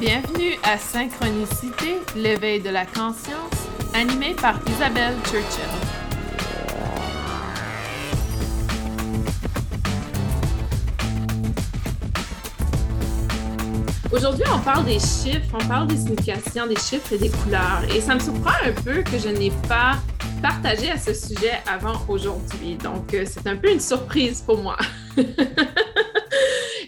Bienvenue à Synchronicité, l'éveil de la conscience, animé par Isabelle Churchill. Aujourd'hui, on parle des chiffres, on parle des significations des chiffres et des couleurs. Et ça me surprend un peu que je n'ai pas partagé à ce sujet avant aujourd'hui. Donc, euh, c'est un peu une surprise pour moi.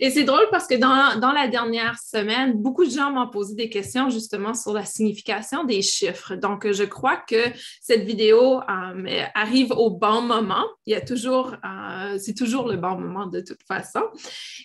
Et c'est drôle parce que dans, dans, la dernière semaine, beaucoup de gens m'ont posé des questions justement sur la signification des chiffres. Donc, je crois que cette vidéo euh, arrive au bon moment. Il y a toujours, euh, c'est toujours le bon moment de toute façon.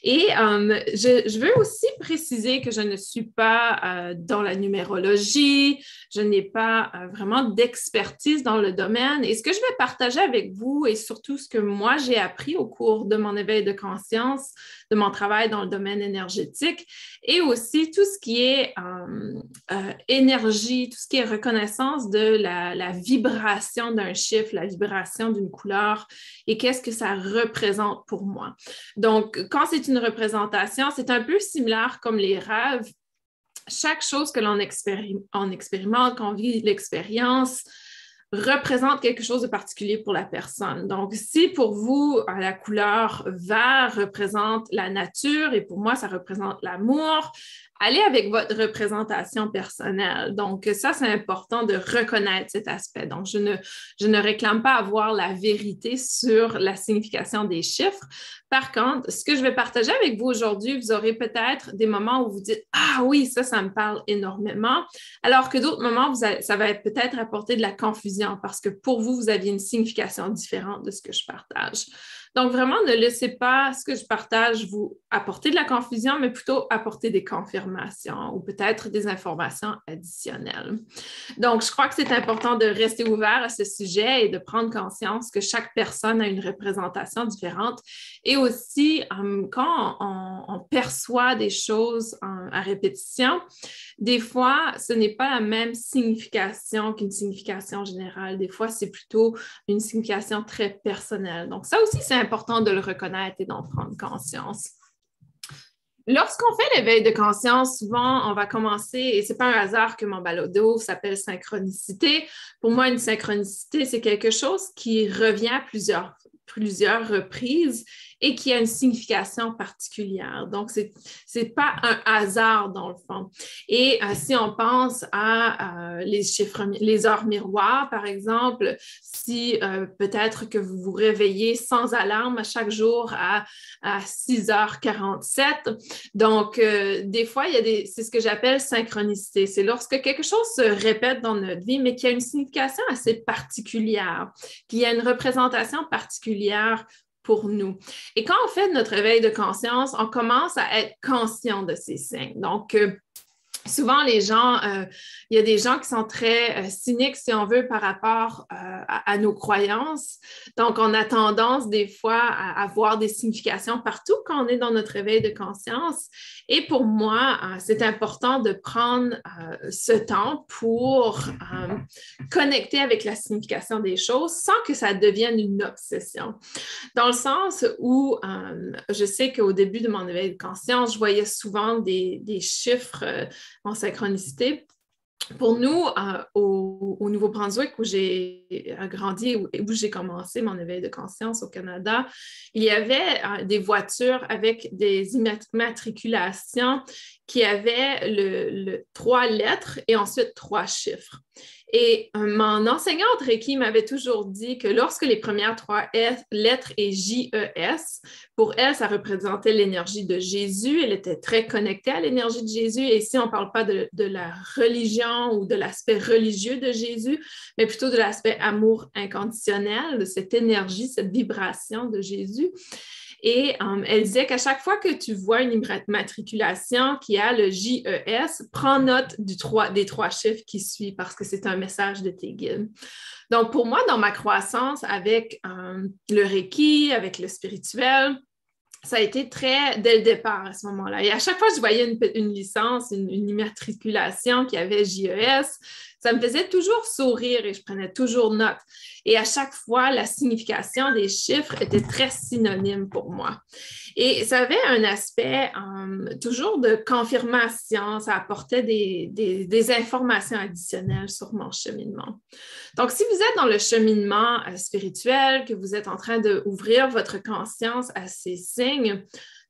Et euh, je, je, veux aussi préciser que je ne suis pas dans la numérologie, je n'ai pas vraiment d'expertise dans le domaine. Et ce que je vais partager avec vous et surtout ce que moi j'ai appris au cours de mon éveil de conscience, de mon travail dans le domaine énergétique et aussi tout ce qui est euh, euh, énergie, tout ce qui est reconnaissance de la vibration d'un chiffre, la vibration d'une couleur et qu'est-ce que ça représente pour moi. Donc, quand c'est une représentation, c'est un peu similaire comme les rêves. Chaque chose que l'on expérimente, qu'on vit l'expérience, représente quelque chose de particulier pour la personne. Donc, si pour vous, euh, la couleur vert représente la nature et pour moi, ça représente l'amour, allez avec votre représentation personnelle. Donc, ça, c'est important de reconnaître cet aspect. Donc, je ne, je ne réclame pas avoir la vérité sur la signification des chiffres. Par contre, ce que je vais partager avec vous aujourd'hui, vous aurez peut-être des moments où vous dites Ah oui, ça, ça me parle énormément, alors que d'autres moments, ça va peut-être apporter de la confusion parce que pour vous, vous aviez une signification différente de ce que je partage. Donc, vraiment, ne laissez pas ce que je partage vous apporter de la confusion, mais plutôt apporter des confirmations ou peut-être des informations additionnelles. Donc, je crois que c'est important de rester ouvert à ce sujet et de prendre conscience que chaque personne a une représentation différente. Et aussi, euh, quand on, perçoit des choses à répétition, des fois, ce n'est pas la même signification qu'une signification générale. Des fois, c'est plutôt une signification très personnelle. Donc, ça aussi, c'est important de le reconnaître et d'en prendre conscience. Lorsqu'on fait l'éveil de conscience, souvent, on va commencer, et ce n'est pas un hasard que mon balado s'appelle synchronicité. Pour moi, une synchronicité, c'est quelque chose qui revient plusieurs, plusieurs reprises et qui a une signification particulière. Donc, ce n'est pas un hasard dans le fond. Et euh, si on pense à euh, les chiffres, les heures miroirs, par exemple, si euh, peut-être que vous vous réveillez sans alarme chaque jour à, à 6h47, donc des fois, c'est ce que j'appelle synchronicité. C'est lorsque quelque chose se répète dans notre vie, mais qui a une signification assez particulière, qui a une représentation particulière pour nous. Et quand on fait notre réveil de conscience, on commence à être conscient de ces signes. Donc, euh, souvent, les gens, euh, il y a des gens qui sont très euh, cyniques, si on veut, par rapport à, nos croyances. Donc, on a tendance des fois à avoir des significations partout quand on est dans notre réveil de conscience. Et pour moi, euh, c'est important de prendre euh, ce temps pour euh, connecter avec la signification des choses sans que ça devienne une obsession. Dans le sens où je sais qu'au début de mon éveil de conscience, je voyais souvent des chiffres en synchronicité pour nous, euh, au, Nouveau-Brunswick, où j'ai grandi et où, j'ai commencé mon éveil de conscience au Canada, il y avait euh, des voitures avec des immatriculations qui avaient le, trois lettres et ensuite trois chiffres. Et euh, mon enseignante Reiki m'avait toujours dit que lorsque les premières trois lettres est J-E-S, pour elle, ça représentait l'énergie de Jésus. Elle était très connectée à l'énergie de Jésus. Et ici, on ne parle pas de, la religion ou de l'aspect religieux de Jésus, mais plutôt de l'aspect amour inconditionnel, de cette énergie, cette vibration de Jésus. Et euh, elle disait qu'à chaque fois que tu vois une immatriculation qui a le JES, prends note des trois chiffres qui suivent parce que c'est un message de tes guides. Donc, pour moi, dans ma croissance avec euh, le Reiki, avec le spirituel, ça a été très dès le départ à ce moment-là. Et à chaque fois que je voyais une, licence, une, immatriculation qui avait JES, Ça me faisait toujours sourire et je prenais toujours note. Et à chaque fois, la signification des chiffres était très synonyme pour moi. Et ça avait un aspect euh, toujours de confirmation, ça apportait des, des, informations additionnelles sur mon cheminement. Donc, si vous êtes dans le cheminement euh, spirituel, que vous êtes en train d'ouvrir votre conscience à ces signes,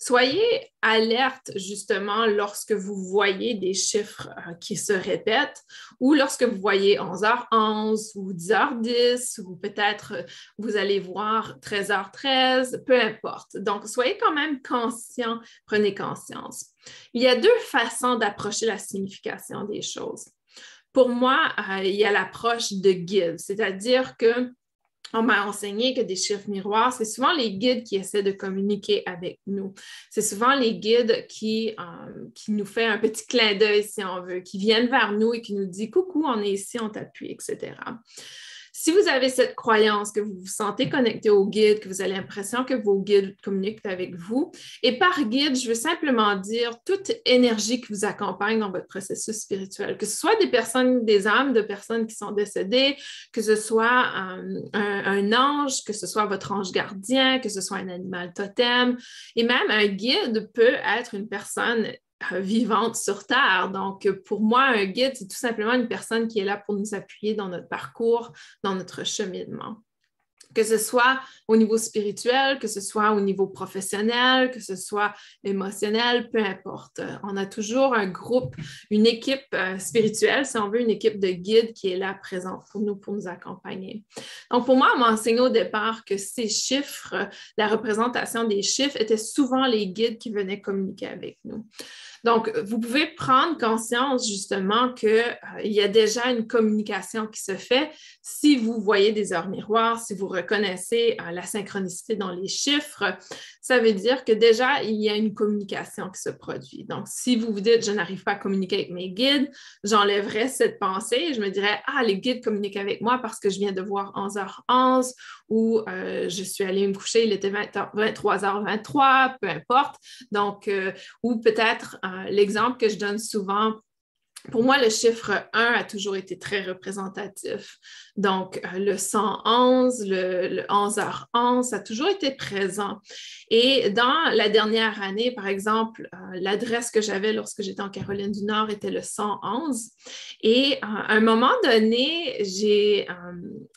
Soyez alerte justement lorsque vous voyez des chiffres euh, qui se répètent ou lorsque vous voyez 11h11 ou 10h10 ou peut-être euh, vous allez voir 13h13, peu importe. Donc, soyez quand même conscient, prenez conscience. Il y a deux façons d'approcher la signification des choses. Pour moi, euh, il y a l'approche de guide, c'est-à-dire que on m'a enseigné que des chiffres miroirs, c'est souvent les guides qui essaient de communiquer avec nous. C'est souvent les guides qui, euh, qui nous font un petit clin d'œil, si on veut, qui viennent vers nous et qui nous disent Coucou, on est ici, on t'appuie, etc. Si vous avez cette croyance que vous vous sentez connecté au guide, que vous avez l'impression que vos guides communiquent avec vous, et par guide, je veux simplement dire toute énergie qui vous accompagne dans votre processus spirituel, que ce soit des personnes, des âmes de personnes qui sont décédées, que ce soit euh, un, ange, que ce soit votre ange gardien, que ce soit un animal totem, et même un guide peut être une personne vivante sur Terre. Donc, pour moi, un guide, c'est tout simplement une personne qui est là pour nous appuyer dans notre parcours, dans notre cheminement que ce soit au niveau spirituel, que ce soit au niveau professionnel, que ce soit émotionnel, peu importe. On a toujours un groupe, une équipe euh, spirituelle, si on veut, une équipe de guides qui est là présente pour nous, pour nous accompagner. Donc, pour moi, on m'a enseigné au départ que ces chiffres, la représentation des chiffres, étaient souvent les guides qui venaient communiquer avec nous. Donc, vous pouvez prendre conscience justement qu'il euh, y a déjà une communication qui se fait si vous voyez des heures miroirs, si vous reconnaissez euh, la synchronicité dans les chiffres. Ça veut dire que déjà, il y a une communication qui se produit. Donc, si vous vous dites, je n'arrive pas à communiquer avec mes guides, j'enlèverais cette pensée et je me dirais, ah, les guides communiquent avec moi parce que je viens de voir 11h11 ou euh, je suis allée me coucher, il était 23h23, peu importe. Donc, ou peut-être l'exemple que je donne souvent pour moi, le chiffre 1 a toujours été très représentatif. Donc, euh, le 111, le, 11h11, ça a toujours été présent. Et dans la dernière année, par exemple, euh, l'adresse que j'avais lorsque j'étais en Caroline du Nord était le 111. Et euh, à un moment donné, j'ai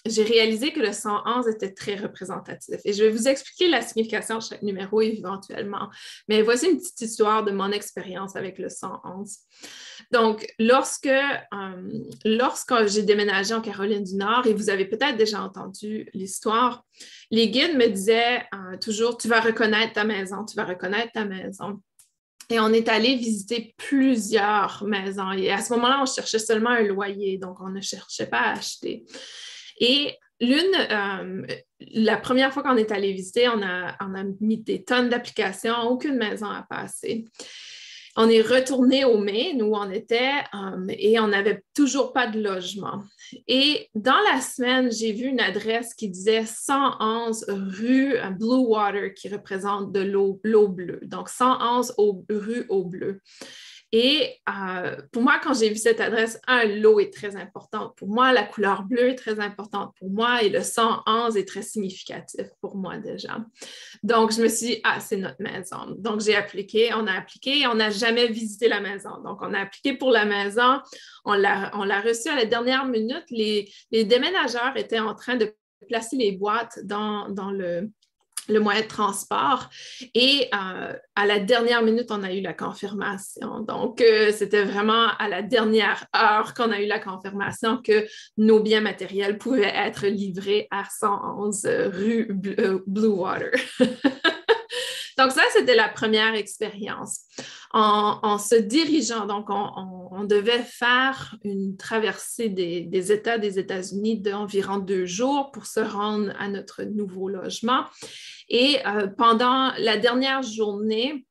réalisé que le 111 était très représentatif. Et je vais vous expliquer la signification de chaque numéro éventuellement. Mais voici une petite histoire de mon expérience avec le 111. Donc, lorsque, euh, lorsque j'ai déménagé en Caroline du Nord, et vous avez peut-être déjà entendu l'histoire, les guides me disaient euh, toujours, tu vas reconnaître ta maison, tu vas reconnaître ta maison. Et on est allé visiter plusieurs maisons. Et à ce moment-là, on cherchait seulement un loyer, donc on ne cherchait pas à acheter. Et l'une, euh, la première fois qu'on est allé visiter, on a, on a mis des tonnes d'applications, aucune maison à passer. On est retourné au Maine où on était euh, et on n'avait toujours pas de logement. Et dans la semaine, j'ai vu une adresse qui disait 111 rue Blue Water, qui représente de l'eau bleue. Donc 111 rue Eau Bleue. Et euh, pour moi, quand j'ai vu cette adresse, un, l'eau est très importante pour moi, la couleur bleue est très importante pour moi et le 111 est très significatif pour moi déjà. Donc, je me suis dit, ah, c'est notre maison. Donc, j'ai appliqué, on a appliqué et on n'a jamais visité la maison. Donc, on a appliqué pour la maison, on l'a, on reçu à la dernière minute. Les, les déménageurs étaient en train de placer les boîtes dans, dans le, le moyen de transport. Et euh, à la dernière minute, on a eu la confirmation. Donc, euh, c'était vraiment à la dernière heure qu'on a eu la confirmation que nos biens matériels pouvaient être livrés à 111 rue Blue Water. Donc, ça, c'était la première expérience. En, se dirigeant, donc, on, devait faire une traversée des, États des États-Unis d'environ deux jours pour se rendre à notre nouveau logement. Et euh, pendant la dernière journée,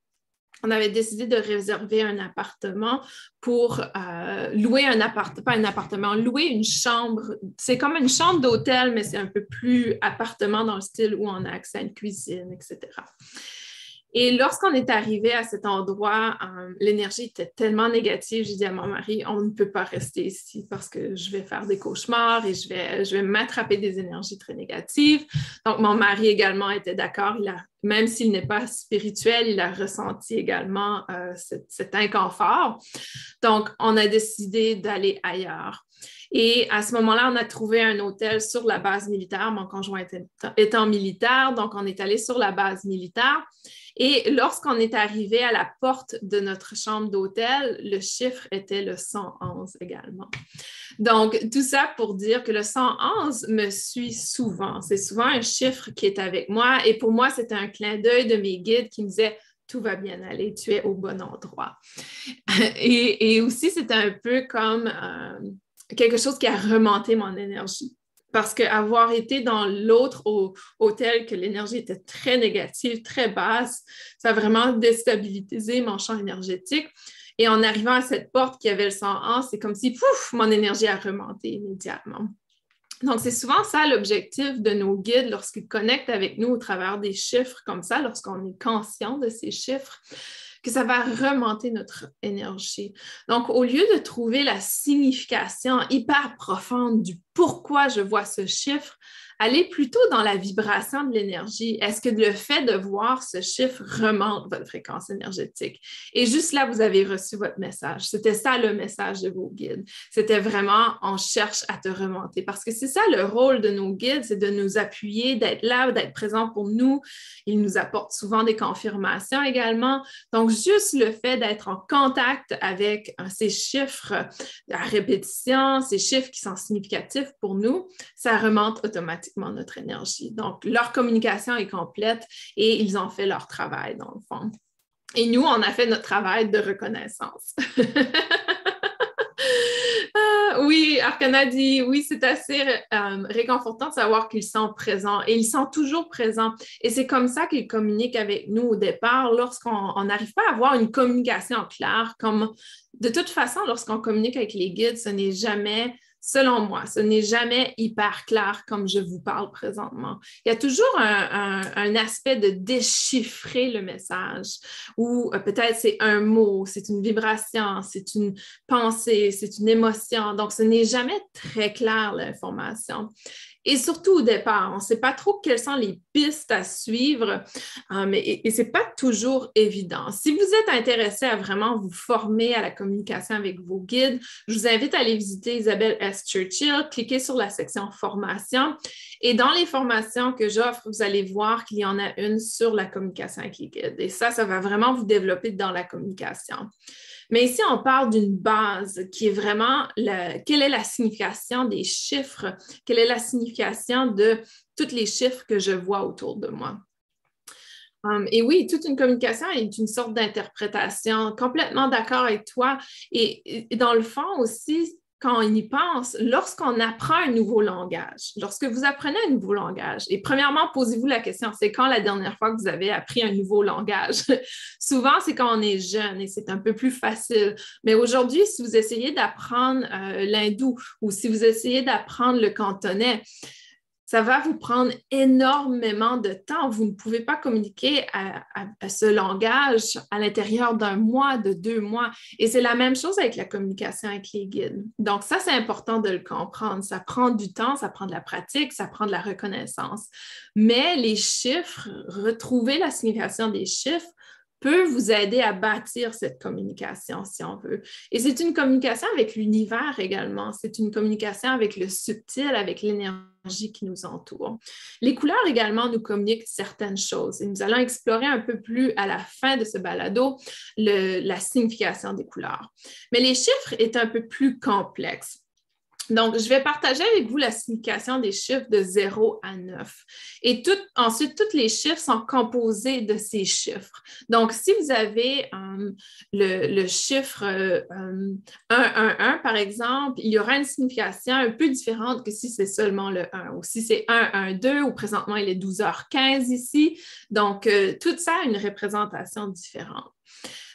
on avait décidé de réserver un appartement pour euh, louer un appartement, pas un appartement, louer une chambre. C'est comme une chambre d'hôtel, mais c'est un peu plus appartement dans le style où on a accès à une cuisine, etc. Et lorsqu'on est arrivé à cet endroit, euh, l'énergie était tellement négative. J'ai dit à mon mari, on ne peut pas rester ici parce que je vais faire des cauchemars et je vais, m'attraper des énergies très négatives. Donc, mon mari également était d'accord. Même s'il n'est pas spirituel, il a ressenti également euh, cet inconfort. Donc, on a décidé d'aller ailleurs. Et à ce moment-là, on a trouvé un hôtel sur la base militaire. Mon conjoint étant militaire, donc on est allé sur la base militaire. Et lorsqu'on est arrivé à la porte de notre chambre d'hôtel, le chiffre était le 111 également. Donc, tout ça pour dire que le 111 me suit souvent. C'est souvent un chiffre qui est avec moi. Et pour moi, c'était un clin d'œil de mes guides qui me disaient tout va bien aller, tu es au bon endroit. et, aussi, c'était un peu comme euh, quelque chose qui a remonté mon énergie. Parce qu'avoir été dans l'autre hôtel, que l'énergie était très négative, très basse, ça a vraiment déstabilisé mon champ énergétique. Et en arrivant à cette porte qui avait le 101, c'est comme si, pouf, mon énergie a remonté immédiatement. Donc, c'est souvent ça l'objectif de nos guides lorsqu'ils connectent avec nous au travers des chiffres comme ça, lorsqu'on est conscient de ces chiffres que ça va remonter notre énergie. Donc, au lieu de trouver la signification hyper profonde du pourquoi je vois ce chiffre, allez plutôt dans la vibration de l'énergie. Est-ce que le fait de voir ce chiffre remonte votre fréquence énergétique? Et juste là, vous avez reçu votre message. C'était ça le message de vos guides. C'était vraiment, on cherche à te remonter parce que c'est ça le rôle de nos guides, c'est de nous appuyer, d'être là, d'être présent pour nous. Ils nous apportent souvent des confirmations également. Donc, juste le fait d'être en contact avec euh, ces chiffres à répétition, ces chiffres qui sont significatifs pour nous, ça remonte automatiquement notre énergie. Donc, leur communication est complète et ils ont fait leur travail, dans le fond. Et nous, on a fait notre travail de reconnaissance. Oui, Arcana dit oui, c'est assez euh, réconfortant de savoir qu'ils sont présents et ils sont toujours présents. Et c'est comme ça qu'ils communiquent avec nous au départ lorsqu'on n'arrive pas à avoir une communication claire. Comme de toute façon, lorsqu'on communique avec les guides, ce n'est jamais selon moi, ce n'est jamais hyper clair comme je vous parle présentement. Il y a toujours un, aspect de déchiffrer le message, ou euh, peut-être c'est un mot, c'est une vibration, c'est une pensée, c'est une émotion. Donc, ce n'est jamais très clair l'information. Et surtout au départ, on ne sait pas trop quelles sont les pistes à suivre, euh, mais, et, ce n'est pas toujours évident. Si vous êtes intéressé à vraiment vous former à la communication avec vos guides, je vous invite à aller visiter Isabelle S. Churchill, cliquez sur la section formation. Et dans les formations que j'offre, vous allez voir qu'il y en a une sur la communication avec les guides. Et ça, ça va vraiment vous développer dans la communication. Mais ici, on parle d'une base qui est vraiment quelle est la signification des chiffres, quelle est la signification de tous les chiffres que je vois autour de moi? Um, et oui, toute une communication est une sorte d'interprétation, complètement d'accord avec toi. et, dans le fond aussi, quand on y pense, lorsqu'on apprend un nouveau langage, lorsque vous apprenez un nouveau langage, et premièrement, posez-vous la question, c'est quand la dernière fois que vous avez appris un nouveau langage? Souvent, c'est quand on est jeune et c'est un peu plus facile. Mais aujourd'hui, si vous essayez d'apprendre euh, l'hindou ou si vous essayez d'apprendre le cantonais, ça va vous prendre énormément de temps. Vous ne pouvez pas communiquer à, ce langage à l'intérieur d'un mois, de deux mois. Et c'est la même chose avec la communication avec les guides. Donc, ça, c'est important de le comprendre. Ça prend du temps, ça prend de la pratique, ça prend de la reconnaissance. Mais les chiffres, retrouver la signification des chiffres, peut vous aider à bâtir cette communication, si on veut. Et c'est une communication avec l'univers également. C'est une communication avec le subtil, avec l'énergie qui nous entoure. Les couleurs également nous communiquent certaines choses. Et nous allons explorer un peu plus à la fin de ce balado la signification des couleurs. Mais les chiffres est un peu plus complexes. Donc, je vais partager avec vous la signification des chiffres de 0 à 9. Et ensuite, tous les chiffres sont composés de ces chiffres. Donc, si vous avez euh, le, chiffre 1, 1, 1, par exemple, il y aura une signification un peu différente que si c'est seulement le 1 ou si c'est 1, 1, 2 ou présentement il est 12h15 ici. Donc, euh, tout ça a une représentation différente.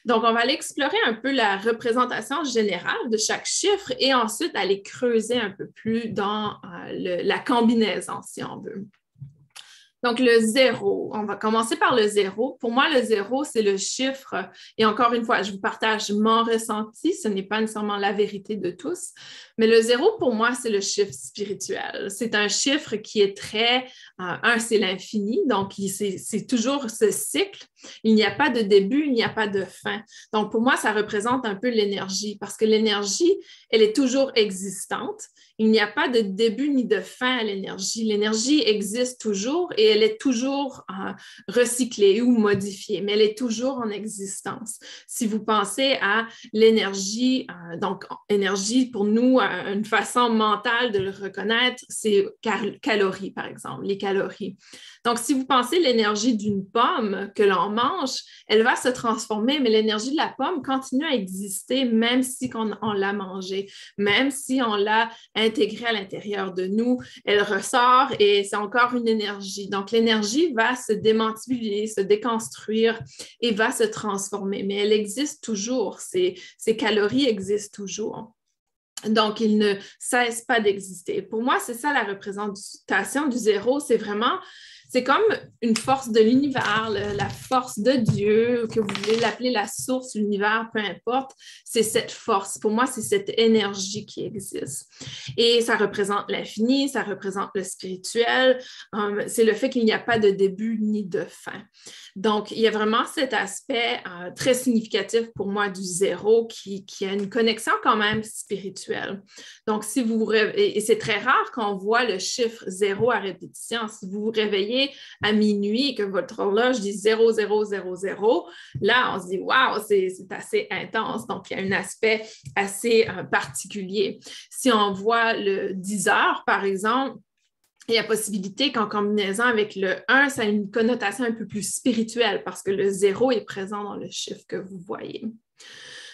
Donc, on va aller explorer un peu la représentation générale de chaque chiffre et ensuite aller creuser un peu plus dans euh, la combinaison, si on veut. Donc, le zéro, on va commencer par le zéro. Pour moi, le zéro, c'est le chiffre, et encore une fois, je vous partage mon ressenti, ce n'est pas nécessairement la vérité de tous, mais le zéro, pour moi, c'est le chiffre spirituel. C'est un chiffre qui est très, euh, un, c'est l'infini, donc c'est toujours ce cycle. Il n'y a pas de début, il n'y a pas de fin. Donc, pour moi, ça représente un peu l'énergie, parce que l'énergie, elle est toujours existante. Il n'y a pas de début ni de fin à l'énergie. L'énergie existe toujours et elle est toujours euh, recyclée ou modifiée, mais elle est toujours en existence. Si vous pensez à l'énergie, euh, donc énergie pour nous, une façon mentale de le reconnaître, c'est calories, par exemple, les calories. Donc, si vous pensez l'énergie d'une pomme que l'on mange, elle va se transformer, mais l'énergie de la pomme continue à exister même si on, l'a mangée, même si on l'a intégrée à l'intérieur de nous, elle ressort et c'est encore une énergie. Donc, l'énergie va se démantibuler, se déconstruire et va se transformer, mais elle existe toujours. Ces, ces calories existent toujours. Donc, il ne cesse pas d'exister. Pour moi, c'est ça la représentation du zéro. C'est vraiment c'est comme une force de l'univers, la force de Dieu, que vous voulez l'appeler la source, l'univers, peu importe. C'est cette force. Pour moi, c'est cette énergie qui existe. Et ça représente l'infini, ça représente le spirituel. Um, c'est le fait qu'il n'y a pas de début ni de fin. Donc, il y a vraiment cet aspect euh, très significatif pour moi du zéro qui, a une connexion quand même spirituelle. Donc, si vous et c'est très rare qu'on voit le chiffre zéro à répétition. Si vous vous réveillez à minuit et que votre horloge dit 0000, là, on se dit waouh, c'est assez intense. Donc, il y a un aspect assez euh, particulier. Si on voit le 10 heures, par exemple, il y a possibilité qu'en combinaison avec le 1, ça a une connotation un peu plus spirituelle parce que le 0 est présent dans le chiffre que vous voyez.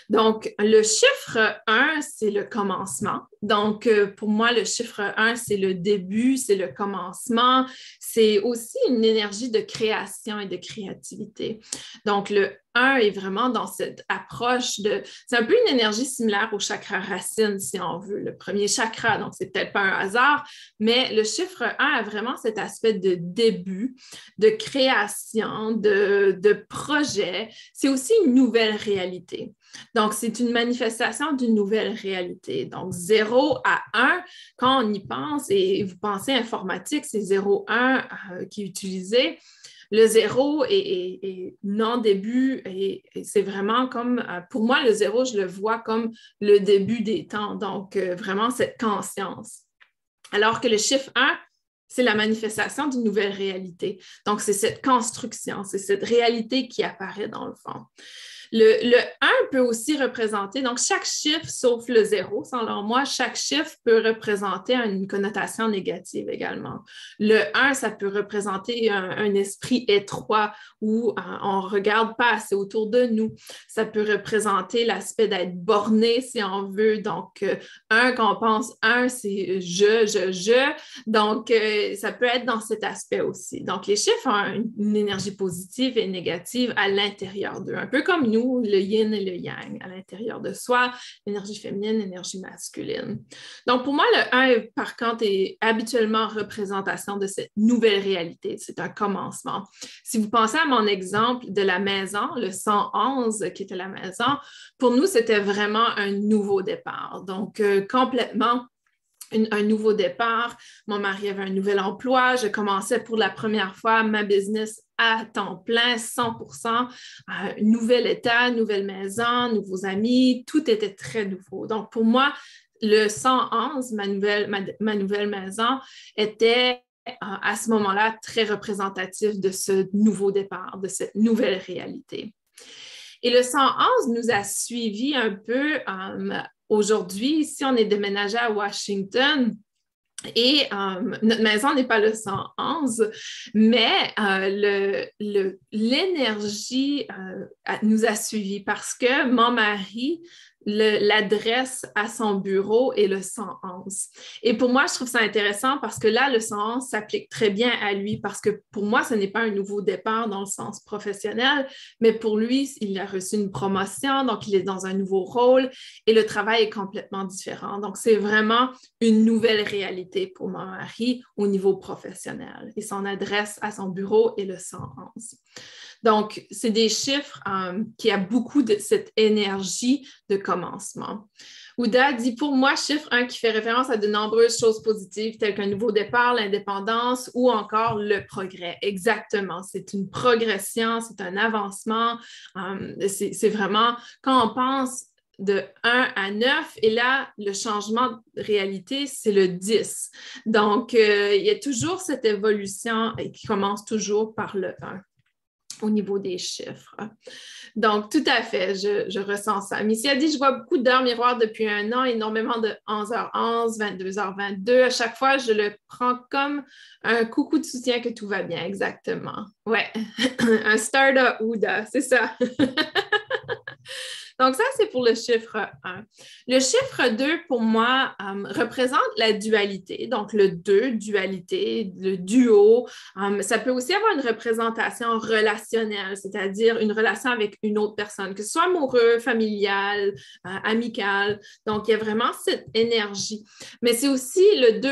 Donc, le chiffre 1, c'est le commencement. Donc, euh, pour moi, le chiffre 1, c'est le début, c'est le commencement. C'est aussi une énergie de création et de créativité. Donc, le 1 est vraiment dans cette approche de. C'est un peu une énergie similaire au chakra racine, si on veut, le premier chakra. Donc, c'est peut-être pas un hasard, mais le chiffre 1 a vraiment cet aspect de début, de création, de, projet. C'est aussi une nouvelle réalité. Donc, c'est une manifestation d'une nouvelle réalité. Donc, 0 à 1, quand on y pense, et vous pensez informatique, c'est 0, 1 euh, qui est utilisé. Le zéro est, non-début et, c'est vraiment comme, euh, pour moi, le zéro, je le vois comme le début des temps. Donc, euh, vraiment cette conscience. Alors que le chiffre 1, c'est la manifestation d'une nouvelle réalité. Donc, c'est cette construction, c'est cette réalité qui apparaît dans le fond. Le, 1 peut aussi représenter, donc chaque chiffre sauf le 0, selon moi, chaque chiffre peut représenter une connotation négative également. Le 1, ça peut représenter un, esprit étroit où euh, on ne regarde pas assez autour de nous. Ça peut représenter l'aspect d'être borné, si on veut. Donc, 1, euh, quand on pense 1, c'est je, je, je. Donc, euh, ça peut être dans cet aspect aussi. Donc, les chiffres ont une, une énergie positive et négative à l'intérieur d'eux, un peu comme nous le yin et le yang à l'intérieur de soi, l'énergie féminine, l'énergie masculine. Donc, pour moi, le 1, par contre, est habituellement représentation de cette nouvelle réalité. C'est un commencement. Si vous pensez à mon exemple de la maison, le 111 qui était la maison, pour nous, c'était vraiment un nouveau départ. Donc, euh, complètement un nouveau départ. Mon mari avait un nouvel emploi. Je commençais pour la première fois ma business à temps plein, 100% euh, nouvel état, nouvelle maison, nouveaux amis, tout était très nouveau. Donc, pour moi, le 111, ma nouvelle, ma, nouvelle maison, était euh, à ce moment-là très représentatif de ce nouveau départ, de cette nouvelle réalité. Et le 111 nous a suivis un peu euh, aujourd'hui. Ici, on est déménagé à Washington. Et euh, notre maison n'est pas le 111, mais euh, l'énergie euh, nous a suivis parce que mon mari, l'adresse à son bureau est le 111. Et pour moi, je trouve ça intéressant parce que là, le 111 s'applique très bien à lui parce que pour moi, ce n'est pas un nouveau départ dans le sens professionnel, mais pour lui, il a reçu une promotion, donc il est dans un nouveau rôle et le travail est complètement différent. Donc, c'est vraiment une nouvelle réalité pour mon mari au niveau professionnel. Et son adresse à son bureau est le 111. Donc, c'est des chiffres euh, qui ont beaucoup de cette énergie de commencement. Ouda dit Pour moi, chiffre 1 qui fait référence à de nombreuses choses positives telles qu'un nouveau départ, l'indépendance ou encore le progrès. Exactement. C'est une progression, c'est un avancement. Euh, c'est vraiment, quand on pense de 1 à 9 et là, le changement de réalité, c'est le 10. Donc, euh, il y a toujours cette évolution qui commence toujours par le 1 au niveau des chiffres. Donc, tout à fait, je, ressens ça. Missy a dit, je vois beaucoup d'heures miroirs depuis un an, énormément de 11h11, 22h22. À chaque fois, je le prends comme un coucou de soutien que tout va bien, exactement. Ouais, un startup Ouda, c'est ça. Donc, ça, c'est pour le chiffre 1. Le chiffre 2, pour moi, euh, représente la dualité. Donc, le 2, dualité, le duo. Euh, ça peut aussi avoir une représentation relationnelle, c'est-à-dire une relation avec une autre personne, que ce soit amoureux, familial, euh, amical. Donc, il y a vraiment cette énergie. Mais c'est aussi le 2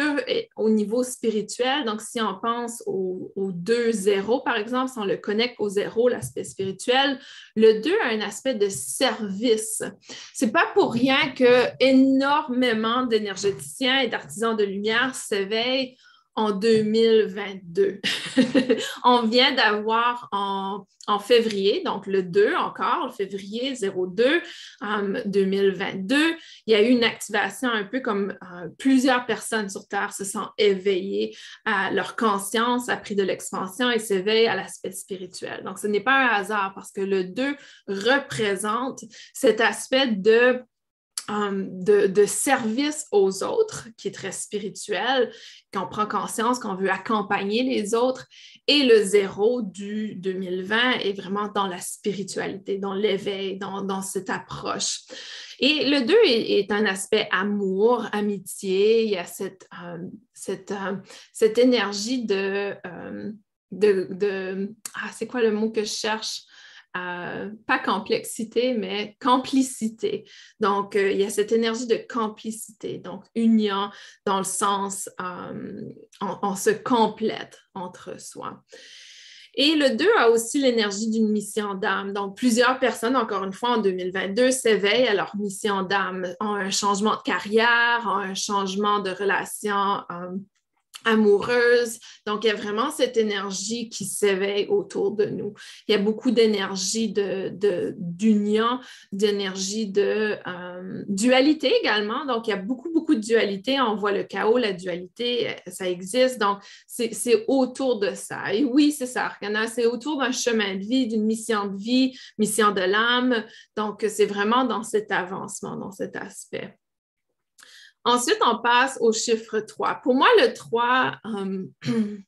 au niveau spirituel. Donc, si on pense au, au 2-0, par exemple, si on le connecte au 0, l'aspect spirituel, le 2 a un aspect de service c'est pas pour rien que énormément d'énergéticiens et d'artisans de lumière s'éveillent en 2022. on vient d'avoir en, février, donc le 2 encore, le février 02 2022, il y a eu une activation un peu comme euh, plusieurs personnes sur Terre se sont éveillées à leur conscience, a pris de l'expansion et s'éveillent à l'aspect spirituel. Donc, ce n'est pas un hasard parce que le 2 représente cet aspect de Um, de, service aux autres, qui est très spirituel, qu'on prend conscience qu'on veut accompagner les autres. Et le zéro du 2020 est vraiment dans la spiritualité, dans l'éveil, dans, cette approche. Et le 2 est, un aspect amour, amitié, il y a cette, um, um, cette, énergie de, de, de ah, c'est quoi le mot que je cherche? Pas complexité, mais complicité. Donc, euh, il y a cette énergie de complicité, donc union dans le sens, euh, on, se complète entre soi. Et le 2 a aussi l'énergie d'une mission d'âme. Donc, plusieurs personnes, encore une fois, en 2022, s'éveillent à leur mission d'âme, ont un changement de carrière, ont un changement de relation euh, amoureuse. Donc, il y a vraiment cette énergie qui s'éveille autour de nous. Il y a beaucoup d'énergie d'union, d'énergie de euh, dualité également. Donc, il y a beaucoup, beaucoup de dualité. On voit le chaos, la dualité, euh, ça existe. Donc, c'est autour de ça. Et oui, c'est ça, C'est autour d'un chemin de vie, d'une mission de vie, mission de l'âme. Donc, c'est vraiment dans cet avancement, dans cet aspect. Ensuite, on passe au chiffre 3. Pour moi, le 3, euh,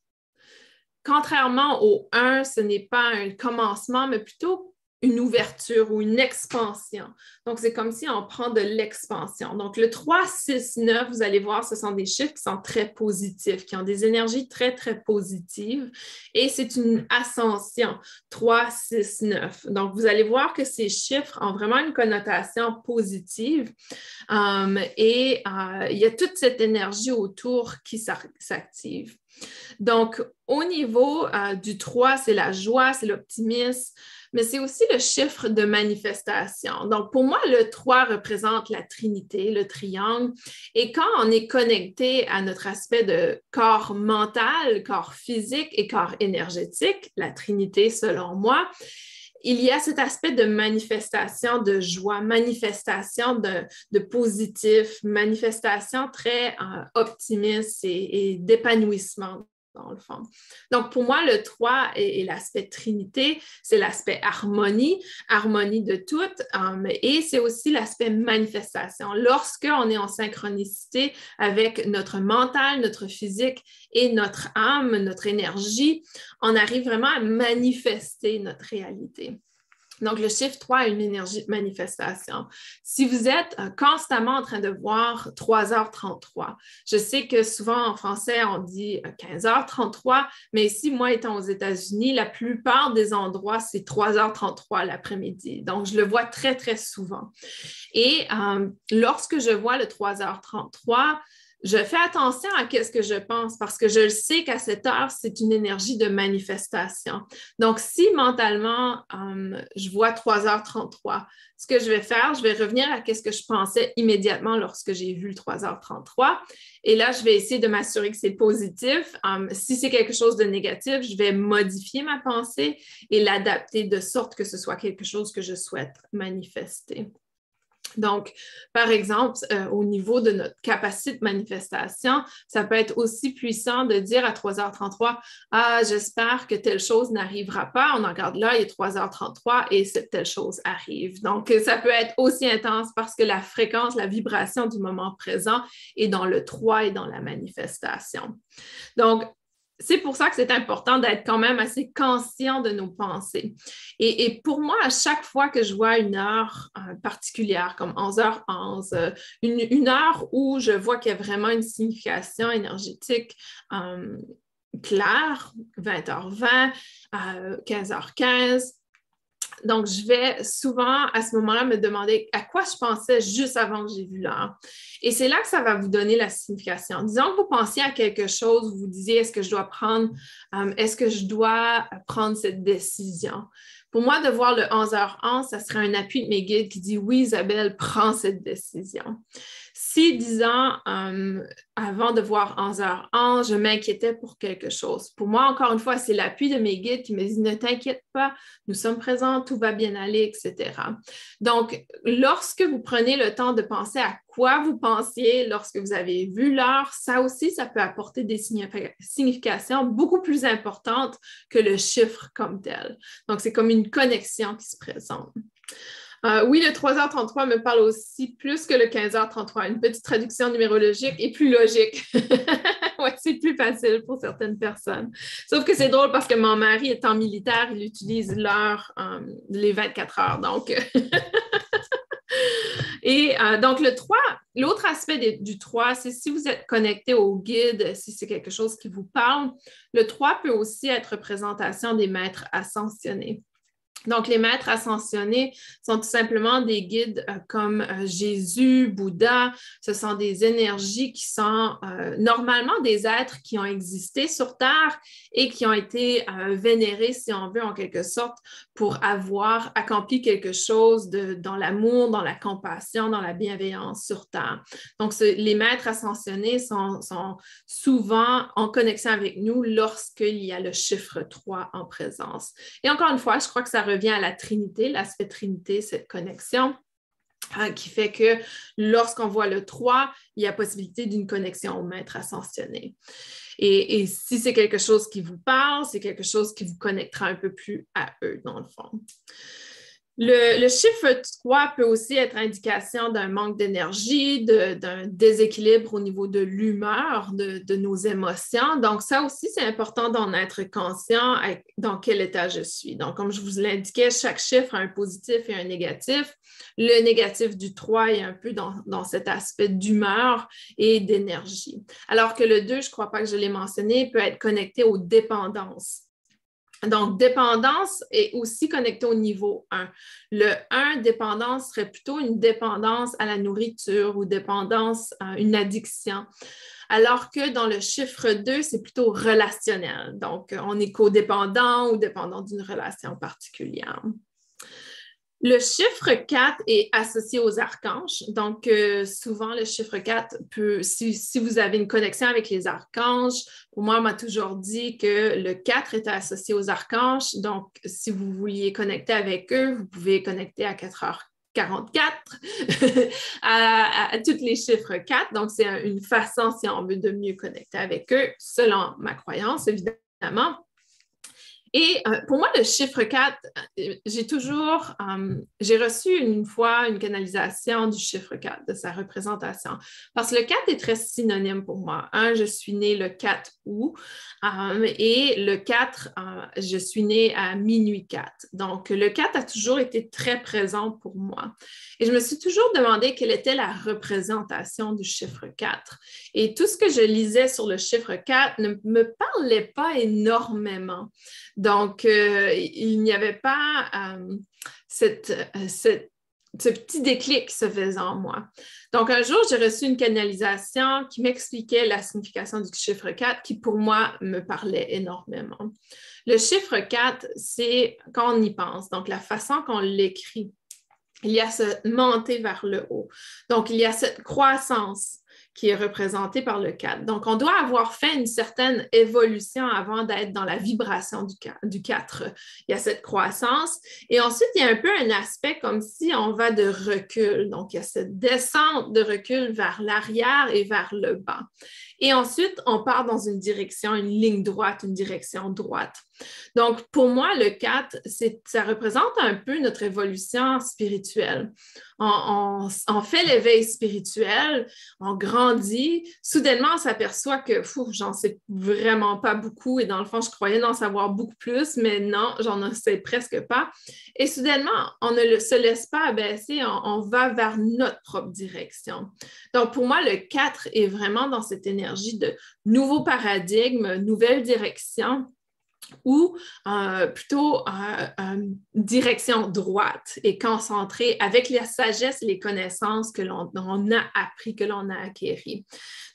contrairement au 1, ce n'est pas un commencement, mais plutôt une ouverture ou une expansion. Donc, c'est comme si on prend de l'expansion. Donc, le 3, 6, 9, vous allez voir, ce sont des chiffres qui sont très positifs, qui ont des énergies très, très positives. Et c'est une ascension, 3, 6, 9. Donc, vous allez voir que ces chiffres ont vraiment une connotation positive. Um, et euh, il y a toute cette énergie autour qui s'active. Donc, au niveau euh, du 3, c'est la joie, c'est l'optimisme, mais c'est aussi le chiffre de manifestation. Donc, pour moi, le 3 représente la trinité, le triangle. Et quand on est connecté à notre aspect de corps mental, corps physique et corps énergétique, la trinité selon moi, il y a cet aspect de manifestation de joie, manifestation de, positif, manifestation très euh, optimiste et d'épanouissement le fond. Donc, pour moi, le 3 est, l'aspect trinité, c'est l'aspect harmonie, harmonie de tout, um, et c'est aussi l'aspect manifestation. Lorsqu'on est en synchronicité avec notre mental, notre physique et notre âme, notre énergie, on arrive vraiment à manifester notre réalité. Donc, le chiffre 3 a une énergie de manifestation. Si vous êtes euh, constamment en train de voir 3h33, je sais que souvent en français, on dit 15h33, euh, mais ici, moi étant aux États-Unis, la plupart des endroits, c'est 3h33 l'après-midi. Donc, je le vois très, très souvent. Et euh, lorsque je vois le 3h33, je fais attention à ce que je pense parce que je sais qu'à cette heure, c'est une énergie de manifestation. Donc, si mentalement, euh, je vois 3h33, ce que je vais faire, je vais revenir à ce que je pensais immédiatement lorsque j'ai vu le 3h33. Et là, je vais essayer de m'assurer que c'est positif. Euh, si c'est quelque chose de négatif, je vais modifier ma pensée et l'adapter de sorte que ce soit quelque chose que je souhaite manifester. Donc, par exemple, euh, au niveau de notre capacité de manifestation, ça peut être aussi puissant de dire à 3h33, ah, j'espère que telle chose n'arrivera pas. On en regarde là, il est 3h33 et cette telle chose arrive. Donc, ça peut être aussi intense parce que la fréquence, la vibration du moment présent est dans le 3 et dans la manifestation. Donc, c'est pour ça que c'est important d'être quand même assez conscient de nos pensées. Et, pour moi, à chaque fois que je vois une heure euh, particulière, comme 11h11, euh, une, heure où je vois qu'il y a vraiment une signification énergétique euh, claire, 20h20, 15h15, donc, je vais souvent à ce moment-là me demander à quoi je pensais juste avant que j'ai vu l'heure. Et c'est là que ça va vous donner la signification. Disons que vous pensiez à quelque chose, vous vous disiez est-ce que je dois prendre, euh, est-ce que je dois prendre cette décision? Pour moi, de voir le 11h11, ça serait un appui de mes guides qui dit oui, Isabelle, prends cette décision. Si, disons, euh, avant de voir 11h11, je m'inquiétais pour quelque chose. Pour moi, encore une fois, c'est l'appui de mes guides qui me disent ne t'inquiète pas, nous sommes présents, tout va bien aller, etc. Donc, lorsque vous prenez le temps de penser à quoi vous pensiez lorsque vous avez vu l'heure, ça aussi, ça peut apporter des significations beaucoup plus importantes que le chiffre comme tel. Donc, c'est comme une connexion qui se présente. Euh, oui, le 3h33 me parle aussi plus que le 15h33. Une petite traduction numérologique et plus logique. ouais, c'est plus facile pour certaines personnes. Sauf que c'est drôle parce que mon mari étant militaire, il utilise l'heure euh, les 24 heures. Donc, Et euh, donc, le 3, l'autre aspect du 3, c'est si vous êtes connecté au guide, si c'est quelque chose qui vous parle, le 3 peut aussi être représentation des maîtres ascensionnés. Donc, les maîtres ascensionnés sont tout simplement des guides euh, comme euh, Jésus, Bouddha. Ce sont des énergies qui sont euh, normalement des êtres qui ont existé sur Terre et qui ont été vénérés, si on veut, en quelque sorte, pour avoir accompli quelque chose dans l'amour, dans la compassion, dans la bienveillance sur Terre. Donc, les maîtres ascensionnés sont, sont souvent en connexion avec nous lorsqu'il y a le chiffre 3 en présence. Et encore une fois, je crois que ça revient à la Trinité, l'aspect Trinité, cette connexion. Hein, qui fait que lorsqu'on voit le 3, il y a possibilité d'une connexion au maître ascensionné. Et, et si c'est quelque chose qui vous parle, c'est quelque chose qui vous connectera un peu plus à eux, dans le fond. Le, chiffre 3 peut aussi être indication d'un manque d'énergie, d'un déséquilibre au niveau de l'humeur, de, nos émotions. Donc, ça aussi, c'est important d'en être conscient dans quel état je suis. Donc, comme je vous l'indiquais, chaque chiffre a un positif et un négatif. Le négatif du 3 est un peu dans, dans cet aspect d'humeur et d'énergie. Alors que le 2, je ne crois pas que je l'ai mentionné, peut être connecté aux dépendances. Donc, dépendance est aussi connectée au niveau 1. Le 1, dépendance serait plutôt une dépendance à la nourriture ou dépendance à une addiction. Alors que dans le chiffre 2, c'est plutôt relationnel. Donc, on est codépendant ou dépendant d'une relation particulière. Le chiffre 4 est associé aux archanges. Donc, euh, souvent, le chiffre 4 peut, si, vous avez une connexion avec les archanges, pour moi, on m'a toujours dit que le 4 était associé aux archanges. Donc, si vous vouliez connecter avec eux, vous pouvez connecter à 4h44 à, à, tous les chiffres 4. Donc, c'est une façon, si on veut, de mieux connecter avec eux, selon ma croyance, évidemment. Et euh, pour moi, le chiffre 4, euh, j'ai toujours, euh, j'ai reçu une fois une canalisation du chiffre 4, de sa représentation, parce que le 4 est très synonyme pour moi. Un, je suis née le 4 août et le 4, je suis née à minuit 4. Donc, le 4 a toujours été très présent pour moi. Et je me suis toujours demandé quelle était la représentation du chiffre 4. Et tout ce que je lisais sur le chiffre 4 ne me parlait pas énormément. Donc, euh, il n'y avait pas euh, euh, ce petit déclic qui se faisait en moi. Donc, un jour, j'ai reçu une canalisation qui m'expliquait la signification du chiffre 4 qui, pour moi, me parlait énormément. Le chiffre 4, c'est quand on y pense, donc la façon qu'on l'écrit. Il y a ce monter vers le haut. Donc, il y a cette croissance qui est représenté par le 4. Donc, on doit avoir fait une certaine évolution avant d'être dans la vibration du 4. Il y a cette croissance. Et ensuite, il y a un peu un aspect comme si on va de recul. Donc, il y a cette descente de recul vers l'arrière et vers le bas. Et ensuite, on part dans une direction, une ligne droite, une direction droite. Donc, pour moi, le 4, ça représente un peu notre évolution spirituelle. On, fait l'éveil spirituel, on grandit. Soudainement, on s'aperçoit que j'en sais vraiment pas beaucoup et dans le fond, je croyais en savoir beaucoup plus, mais non, j'en sais presque pas. Et soudainement, on ne se laisse pas abaisser, on, on va vers notre propre direction. Donc, pour moi, le 4 est vraiment dans cette énergie de nouveau paradigme, nouvelle direction ou euh, plutôt euh, direction droite et concentrée avec la sagesse et les connaissances que l'on a appris, que l'on a acquéries.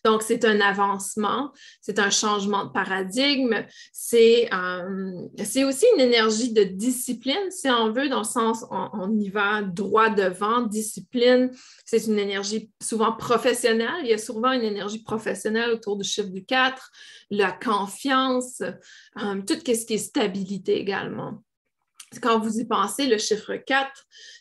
Donc, c'est un avancement, c'est un changement de paradigme, c'est euh, aussi une énergie de discipline, si on veut, dans le sens, on, on y va droit devant, discipline, c'est une énergie souvent professionnelle, il y a souvent une énergie professionnelle autour du chiffre du 4, la confiance, euh, tout ce qui est stabilité également. Quand vous y pensez, le chiffre 4,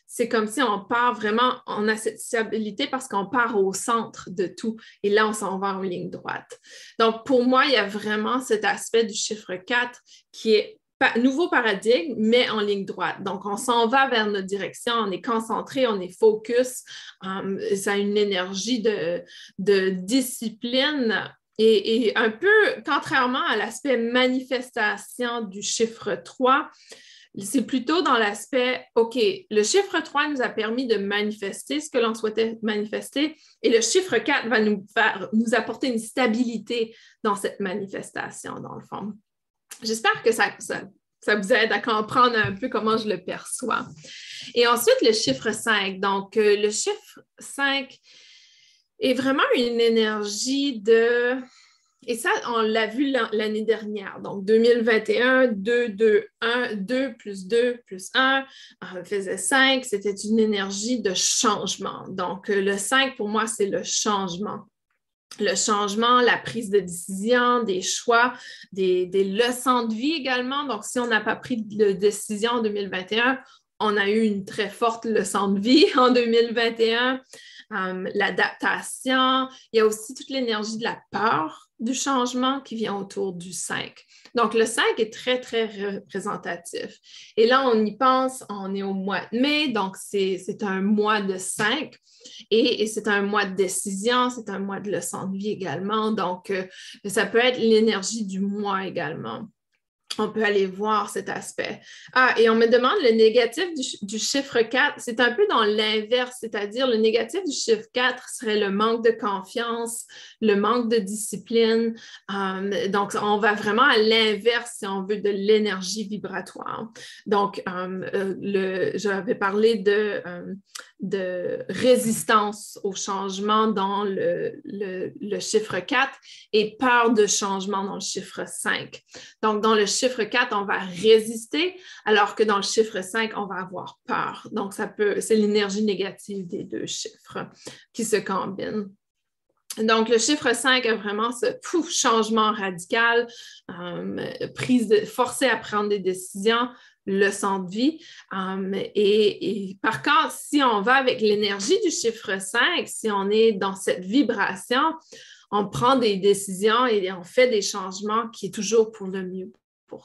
c'est comme si on part vraiment, on a cette stabilité parce qu'on part au centre de tout et là, on s'en va en ligne droite. Donc, pour moi, il y a vraiment cet aspect du chiffre 4 qui est nouveau paradigme, mais en ligne droite. Donc, on s'en va vers notre direction, on est concentré, on est focus. Um, ça a une énergie de discipline et, un peu, contrairement à l'aspect manifestation du chiffre 3, c'est plutôt dans l'aspect, OK, le chiffre 3 nous a permis de manifester ce que l'on souhaitait manifester et le chiffre 4 va nous, nous apporter une stabilité dans cette manifestation, dans le fond. J'espère que ça, ça, vous aide à comprendre un peu comment je le perçois. Et ensuite, le chiffre 5. Donc, euh, le chiffre 5 est vraiment une énergie de... Et ça, on l'a vu l'année dernière. Donc, 2021, 2, 2, 1, 2 plus 2 plus 1 euh, faisait 5. C'était une énergie de changement. Donc, euh, le 5, pour moi, c'est le changement le changement, la prise de décision, des choix, des, des, leçons de vie également. Donc, si on n'a pas pris de décision en 2021, on a eu une très forte leçon de vie en 2021. Euh, l'adaptation, il y a aussi toute l'énergie de la peur du changement qui vient autour du 5. Donc, le 5 est très, très représentatif. Et là, on y pense, on est au mois de mai, donc c'est un mois de 5 et, c'est un mois de décision, c'est un mois de leçon de vie également. Donc, euh, ça peut être l'énergie du mois également on peut aller voir cet aspect. Ah, et on me demande le négatif du, chiffre 4. C'est un peu dans l'inverse, c'est-à-dire le négatif du chiffre 4 serait le manque de confiance, le manque de discipline. Euh, donc, on va vraiment à l'inverse si on veut de l'énergie vibratoire. Donc, euh, euh, le, j'avais parlé de, de résistance au changement dans le, le, chiffre 4 et peur de changement dans le chiffre 5. Donc, dans le chiffre 4, on va résister, alors que dans le chiffre 5, on va avoir peur. Donc, ça peut, c'est l'énergie négative des deux chiffres qui se combinent. Donc, le chiffre 5 a vraiment ce changement radical, euh, prise de, forcé à prendre des décisions, leçon de vie. Um, et, par contre, si on va avec l'énergie du chiffre 5, si on est dans cette vibration, on prend des décisions et on fait des changements qui est toujours pour le mieux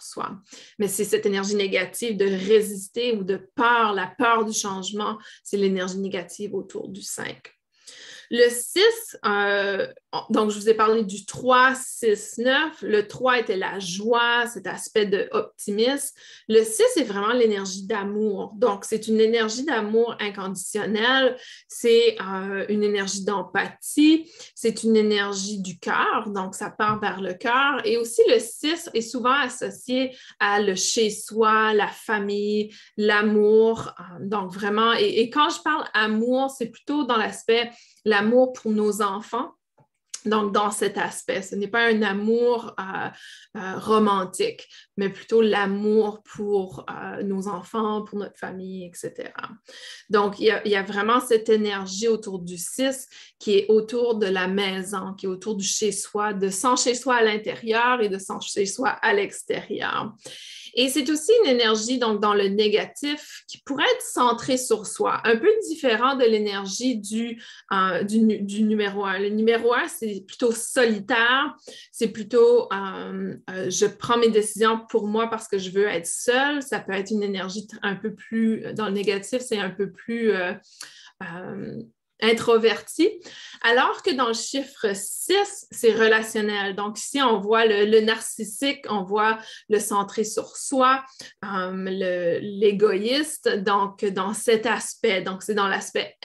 soi. Mais c'est cette énergie négative de résister ou de peur, la peur du changement, c'est l'énergie négative autour du 5. Le 6, euh, donc je vous ai parlé du 3, 6, 9. Le 3 était la joie, cet aspect d'optimisme. Le 6 est vraiment l'énergie d'amour. Donc, c'est une énergie d'amour inconditionnel, c'est euh, une énergie d'empathie, c'est une énergie du cœur, donc ça part vers le cœur. Et aussi, le 6 est souvent associé à le chez-soi, la famille, l'amour. Euh, donc, vraiment, et quand je parle amour, c'est plutôt dans l'aspect l'amour pour nos enfants. Donc, dans cet aspect, ce n'est pas un amour euh, euh, romantique, mais plutôt l'amour pour euh, nos enfants, pour notre famille, etc. Donc, il y, a, vraiment cette énergie autour du 6 qui est autour de la maison, qui est autour du chez-soi, de son chez-soi à l'intérieur et de son chez-soi à l'extérieur. Et c'est aussi une énergie, donc, dans le négatif, qui pourrait être centrée sur soi, un peu différent de l'énergie du, euh, du, numéro un. Le numéro un, c'est plutôt solitaire, c'est plutôt euh, je prends mes décisions pour moi parce que je veux être seule. Ça peut être une énergie un peu plus, dans le négatif, c'est un peu plus introverti, alors que dans le chiffre 6, c'est relationnel. Donc ici, on voit le, narcissique, on voit le centré sur soi, euh, l'égoïste, donc dans cet aspect, donc c'est dans l'aspect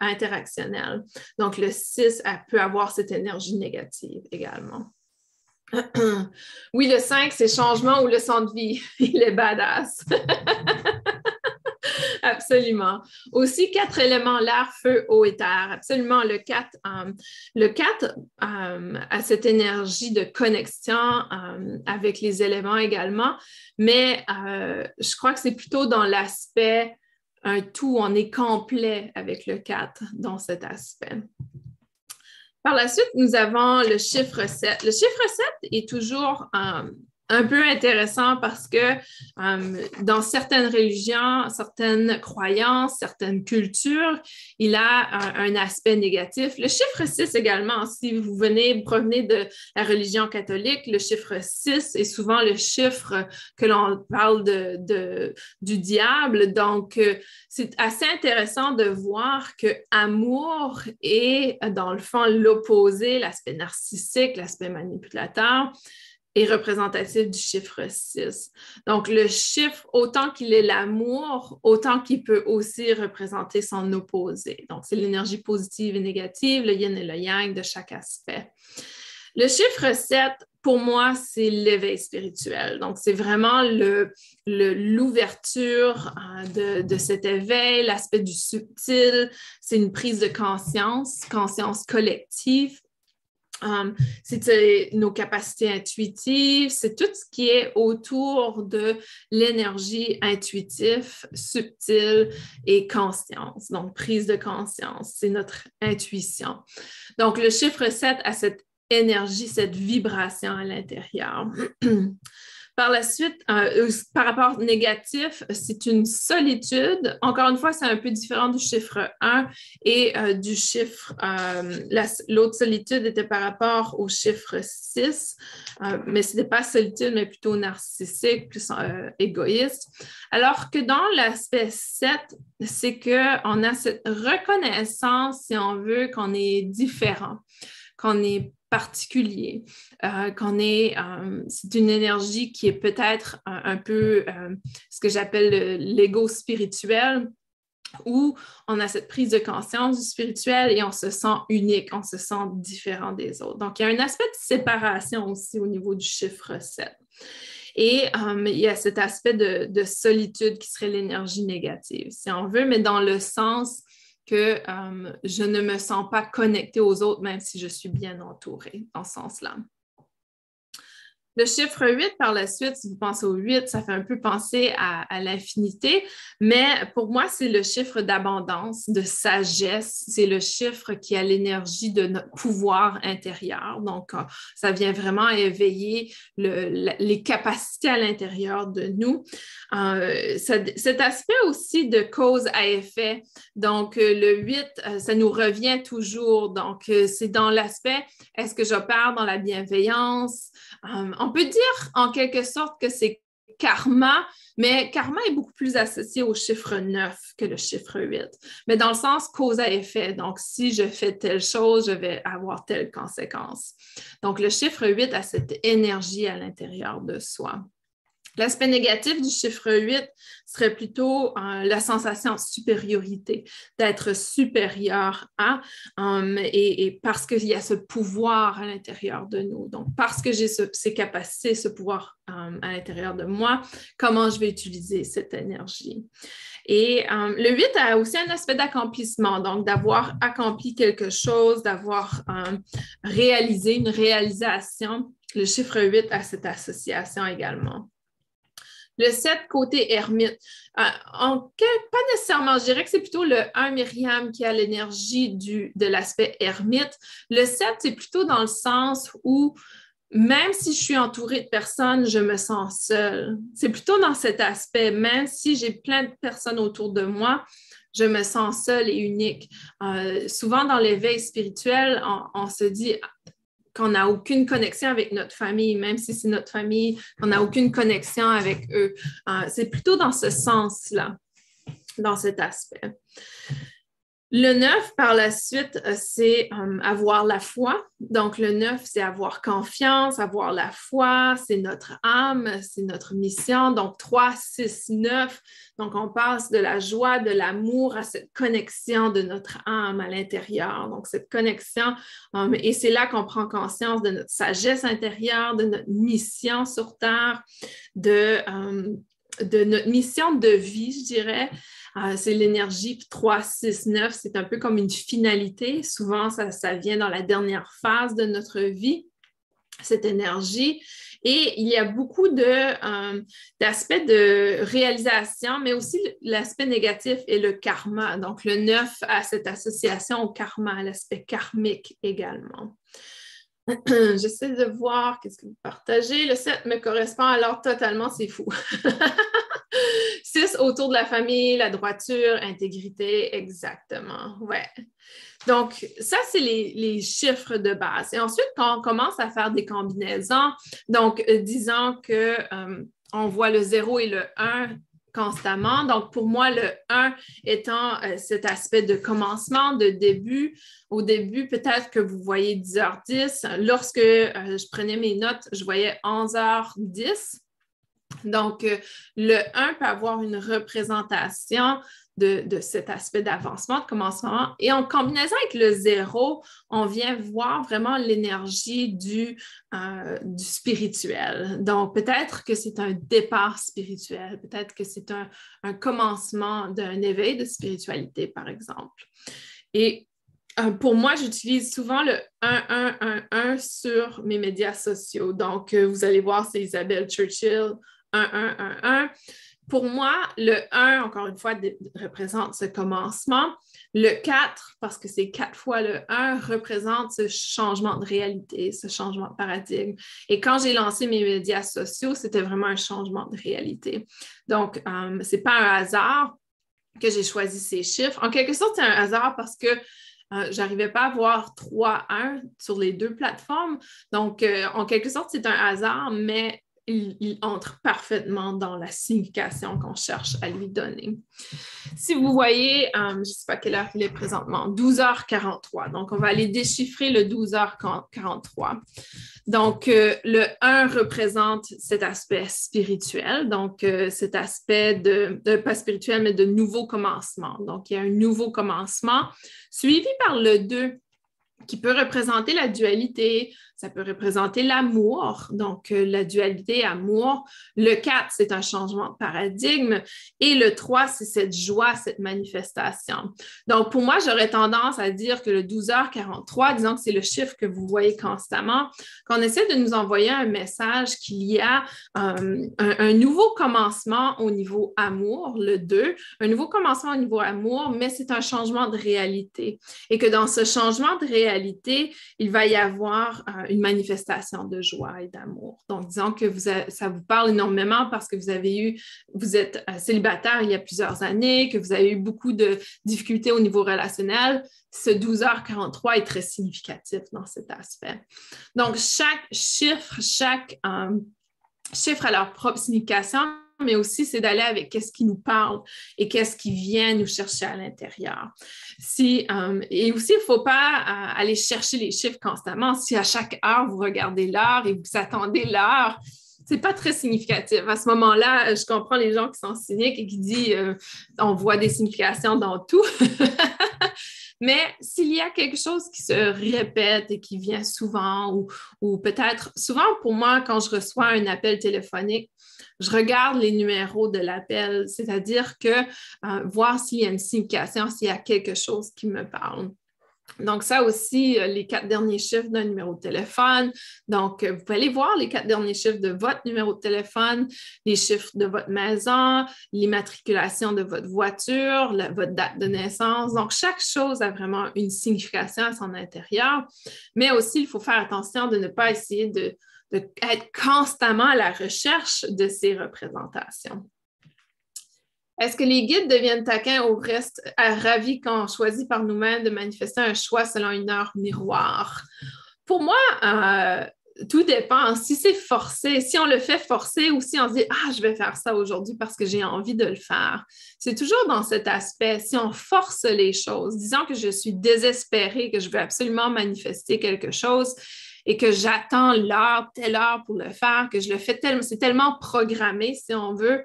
interactionnel. Donc le 6 peut avoir cette énergie négative également. Oui, le 5, c'est changement ou le de vie. Il est badass. Absolument. Aussi, quatre éléments, l'air, feu, eau et terre. Absolument, le 4, euh, le 4 euh, a cette énergie de connexion euh, avec les éléments également, mais je crois que c'est plutôt dans l'aspect un tout, on est complet avec le 4 dans cet aspect. Par la suite, nous avons le chiffre 7. Le chiffre 7 est toujours un peu intéressant parce que euh, dans certaines religions, certaines croyances, certaines cultures, il a un, aspect négatif. Le chiffre 6 également, si vous venez, provenez de la religion catholique, le chiffre 6 est souvent le chiffre que l'on parle de, du diable. Donc, euh, c'est assez intéressant de voir que amour est, dans le fond, l'opposé, l'aspect narcissique, l'aspect manipulateur est représentatif du chiffre 6. Donc, le chiffre, autant qu'il est l'amour, autant qu'il peut aussi représenter son opposé. Donc, c'est l'énergie positive et négative, le yin et le yang de chaque aspect. Le chiffre 7, pour moi, c'est l'éveil spirituel. Donc, c'est vraiment l'ouverture le, euh, de, de, cet éveil, l'aspect du subtil. C'est une prise de conscience, conscience collective Um, c'est nos capacités intuitives, c'est tout ce qui est autour de l'énergie intuitive, subtile et conscience. Donc, prise de conscience, c'est notre intuition. Donc, le chiffre 7 a cette énergie, cette vibration à l'intérieur. Par la suite, euh, euh, par rapport négatif, c'est une solitude. Encore une fois, c'est un peu différent du chiffre 1 et euh, du chiffre, l'autre solitude était par rapport au chiffre 6, mais ce n'était pas solitude, mais plutôt narcissique, plus égoïste. Alors que dans l'aspect 7, c'est qu'on a cette reconnaissance, si on veut, qu'on est différent, qu'on est particulier, euh, qu'on est, euh, c'est une énergie qui est peut-être un, peu euh, ce que j'appelle l'ego spirituel, où on a cette prise de conscience du spirituel et on se sent unique, on se sent différent des autres. Donc, il y a un aspect de séparation aussi au niveau du chiffre 7. Et il y a cet aspect de solitude qui serait l'énergie négative, si on veut, mais dans le sens que euh, je ne me sens pas connectée aux autres, même si je suis bien entourée dans ce sens-là. Le chiffre 8, par la suite, si vous pensez au 8, ça fait un peu penser à, l'infinité, mais pour moi, c'est le chiffre d'abondance, de sagesse. C'est le chiffre qui a l'énergie de notre pouvoir intérieur. Donc, euh, ça vient vraiment éveiller les capacités à l'intérieur de nous. Euh, cet aspect aussi de cause à effet. Donc, euh, le 8, ça nous revient toujours. Donc, c'est dans l'aspect, est-ce que j'opère dans la bienveillance? Peut dire en quelque sorte que c'est karma, mais karma est beaucoup plus associé au chiffre 9 que le chiffre 8, mais dans le sens cause à effet. Donc, si je fais telle chose, je vais avoir telle conséquence. Donc, le chiffre 8 a cette énergie à l'intérieur de soi. L'aspect négatif du chiffre 8 serait plutôt euh, la sensation de supériorité, d'être supérieur à, um, et, parce qu'il y a ce pouvoir à l'intérieur de nous. Donc, parce que j'ai ces capacités, ce pouvoir um, à l'intérieur de moi, comment je vais utiliser cette énergie? Et le 8 a aussi un aspect d'accomplissement, donc d'avoir accompli quelque chose, d'avoir réalisé une réalisation. Le chiffre 8 a cette association également. Le 7 côté ermite. Euh, pas nécessairement, je dirais que c'est plutôt le 1 Myriam qui a l'énergie de l'aspect ermite. Le 7, c'est plutôt dans le sens où même si je suis entourée de personnes, je me sens seule. C'est plutôt dans cet aspect, même si j'ai plein de personnes autour de moi, je me sens seule et unique. Euh, souvent dans l'éveil spirituel, on, se dit, qu'on n'a aucune connexion avec notre famille, même si c'est notre famille, qu'on n'a aucune connexion avec eux. Euh, c'est plutôt dans ce sens-là, dans cet aspect. Le neuf, par la suite, euh, c'est euh, avoir la foi. Donc, le neuf, c'est avoir confiance, avoir la foi, c'est notre âme, c'est notre mission. Donc, 3, 6, 9. Donc, on passe de la joie, de l'amour à cette connexion de notre âme à l'intérieur. Donc, cette connexion, euh, et c'est là qu'on prend conscience de notre sagesse intérieure, de notre mission sur Terre, de notre mission de vie, je dirais. Euh, c'est l'énergie 3, 6, 9, c'est un peu comme une finalité. Souvent, ça, vient dans la dernière phase de notre vie, cette énergie. Et il y a beaucoup euh, d'aspects de, réalisation, mais aussi l'aspect négatif et le karma. Donc, le 9 a cette association au karma, l'aspect karmique également. J'essaie de voir qu'est-ce que vous partagez. Le 7 me correspond alors totalement, c'est fou. 6 autour de la famille, la droiture, intégrité, exactement. Ouais. Donc, ça, c'est les, chiffres de base. Et ensuite, quand on commence à faire des combinaisons, donc euh, disons que euh, on voit le 0 et le 1 constamment. Donc, pour moi, le 1 étant euh, cet aspect de commencement, de début. Au début, peut-être que vous voyez 10h10. Lorsque je prenais mes notes, je voyais 11h10. Donc, euh, le 1 peut avoir une représentation de, cet aspect d'avancement, de commencement. Et en combinaison avec le 0, on vient voir vraiment l'énergie du, euh, du spirituel. Donc, peut-être que c'est un départ spirituel, peut-être que c'est un, commencement d'un éveil de spiritualité, par exemple. Et euh, pour moi, j'utilise souvent le 1111 sur mes médias sociaux. Donc, vous allez voir, c'est Isabelle Churchill 1, 1, 1, 1. Pour moi, le 1, encore une fois, représente ce commencement. Le 4, parce que c'est quatre fois le 1, représente ce changement de réalité, ce changement de paradigme. Et quand j'ai lancé mes médias sociaux, c'était vraiment un changement de réalité. Donc, euh, ce n'est pas un hasard que j'ai choisi ces chiffres. En quelque sorte, c'est un hasard parce que euh, je n'arrivais pas à voir 3-1 sur les deux plateformes. Donc, euh, en quelque sorte, c'est un hasard, mais il, entre parfaitement dans la signification qu'on cherche à lui donner. Si vous voyez, euh, je ne sais pas quelle heure il est présentement, 12h43. Donc, on va aller déchiffrer le 12h43. Donc, euh, le 1 représente cet aspect spirituel, donc euh, cet aspect de, pas spirituel, mais de nouveau commencement. Donc, il y a un nouveau commencement, suivi par le 2 qui peut représenter la dualité, ça peut représenter l'amour, donc euh, la dualité amour. Le 4, c'est un changement de paradigme. Et le 3, c'est cette joie, cette manifestation. Donc, pour moi, j'aurais tendance à dire que le 12h43, disons que c'est le chiffre que vous voyez constamment, qu'on essaie de nous envoyer un message qu'il y a euh, un, nouveau commencement au niveau amour, le 2, un nouveau commencement au niveau amour, mais c'est un changement de réalité. Et que dans ce changement de réalité, réalité, il va y avoir euh, une manifestation de joie et d'amour. Donc, disons que vous ça vous parle énormément parce que vous avez eu, vous êtes euh, célibataire il y a plusieurs années, que vous avez eu beaucoup de difficultés au niveau relationnel. Ce 12h43 est très significatif dans cet aspect. Donc, chaque chiffre, chaque euh, chiffre a leur propre signification mais aussi c'est d'aller avec qu'est-ce qui nous parle et qu'est-ce qui vient nous chercher à l'intérieur. Si, euh, et aussi, il ne faut pas euh, aller chercher les chiffres constamment. Si à chaque heure, vous regardez l'heure et vous attendez l'heure, c'est pas très significatif. À ce moment-là, je comprends les gens qui sont cyniques et qui disent euh, on voit des significations dans tout. Mais s'il y a quelque chose qui se répète et qui vient souvent, ou, peut-être souvent pour moi, quand je reçois un appel téléphonique, je regarde les numéros de l'appel, c'est-à-dire que euh, voir s'il y a une signification, s'il y a quelque chose qui me parle. Donc, ça aussi, euh, les quatre derniers chiffres d'un numéro de téléphone. Donc, euh, vous pouvez aller voir les quatre derniers chiffres de votre numéro de téléphone, les chiffres de votre maison, l'immatriculation de votre voiture, votre date de naissance. Donc, chaque chose a vraiment une signification à son intérieur. Mais aussi, il faut faire attention de ne pas essayer de d'être constamment à la recherche de ces représentations. Est-ce que les guides deviennent taquins ou restent ravis quand on choisit par nous-mêmes de manifester un choix selon une heure miroir? Pour moi, euh, tout dépend. Si c'est forcé, si on le fait forcer ou si on se dit Ah, je vais faire ça aujourd'hui parce que j'ai envie de le faire. C'est toujours dans cet aspect. Si on force les choses, disons que je suis désespérée, que je veux absolument manifester quelque chose, et que j'attends l'heure, telle heure pour le faire, que je le fais tellement, c'est tellement programmé, si on veut.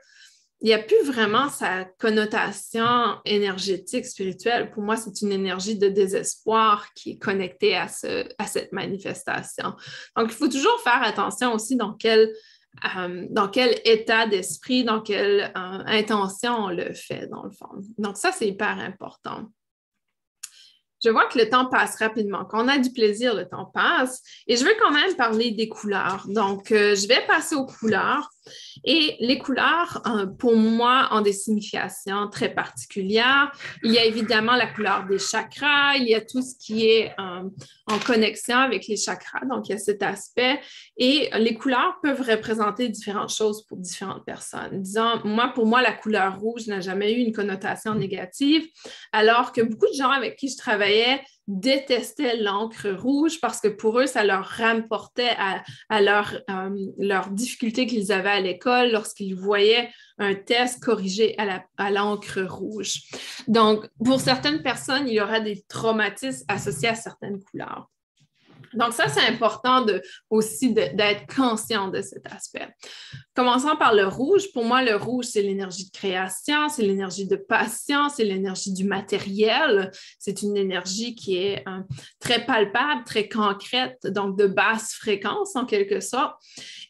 Il n'y a plus vraiment sa connotation énergétique, spirituelle. Pour moi, c'est une énergie de désespoir qui est connectée à, ce, à cette manifestation. Donc, il faut toujours faire attention aussi dans quel, euh, dans quel état d'esprit, dans quelle euh, intention on le fait, dans le fond. Donc, ça, c'est hyper important je vois que le temps passe rapidement. Quand on a du plaisir, le temps passe. Et je veux quand même parler des couleurs. Donc, euh, je vais passer aux couleurs. Et les couleurs, euh, pour moi, ont des significations très particulières. Il y a évidemment la couleur des chakras, il y a tout ce qui est euh, en connexion avec les chakras, donc il y a cet aspect. Et les couleurs peuvent représenter différentes choses pour différentes personnes. Disons, moi, pour moi, la couleur rouge n'a jamais eu une connotation négative, alors que beaucoup de gens avec qui je travaillais détestaient l'encre rouge parce que pour eux, ça leur rapportait à, leur, euh, leur difficulté qu'ils avaient à l'école lorsqu'ils voyaient un test corrigé à l'encre rouge. Donc, pour certaines personnes, il y aura des traumatismes associés à certaines couleurs. Donc, ça, c'est important aussi d'être conscient de cet aspect. Commençons par le rouge. Pour moi, le rouge, c'est l'énergie de création, c'est l'énergie de patience, c'est l'énergie du matériel. C'est une énergie qui est euh, très palpable, très concrète, donc de basse fréquence en quelque sorte.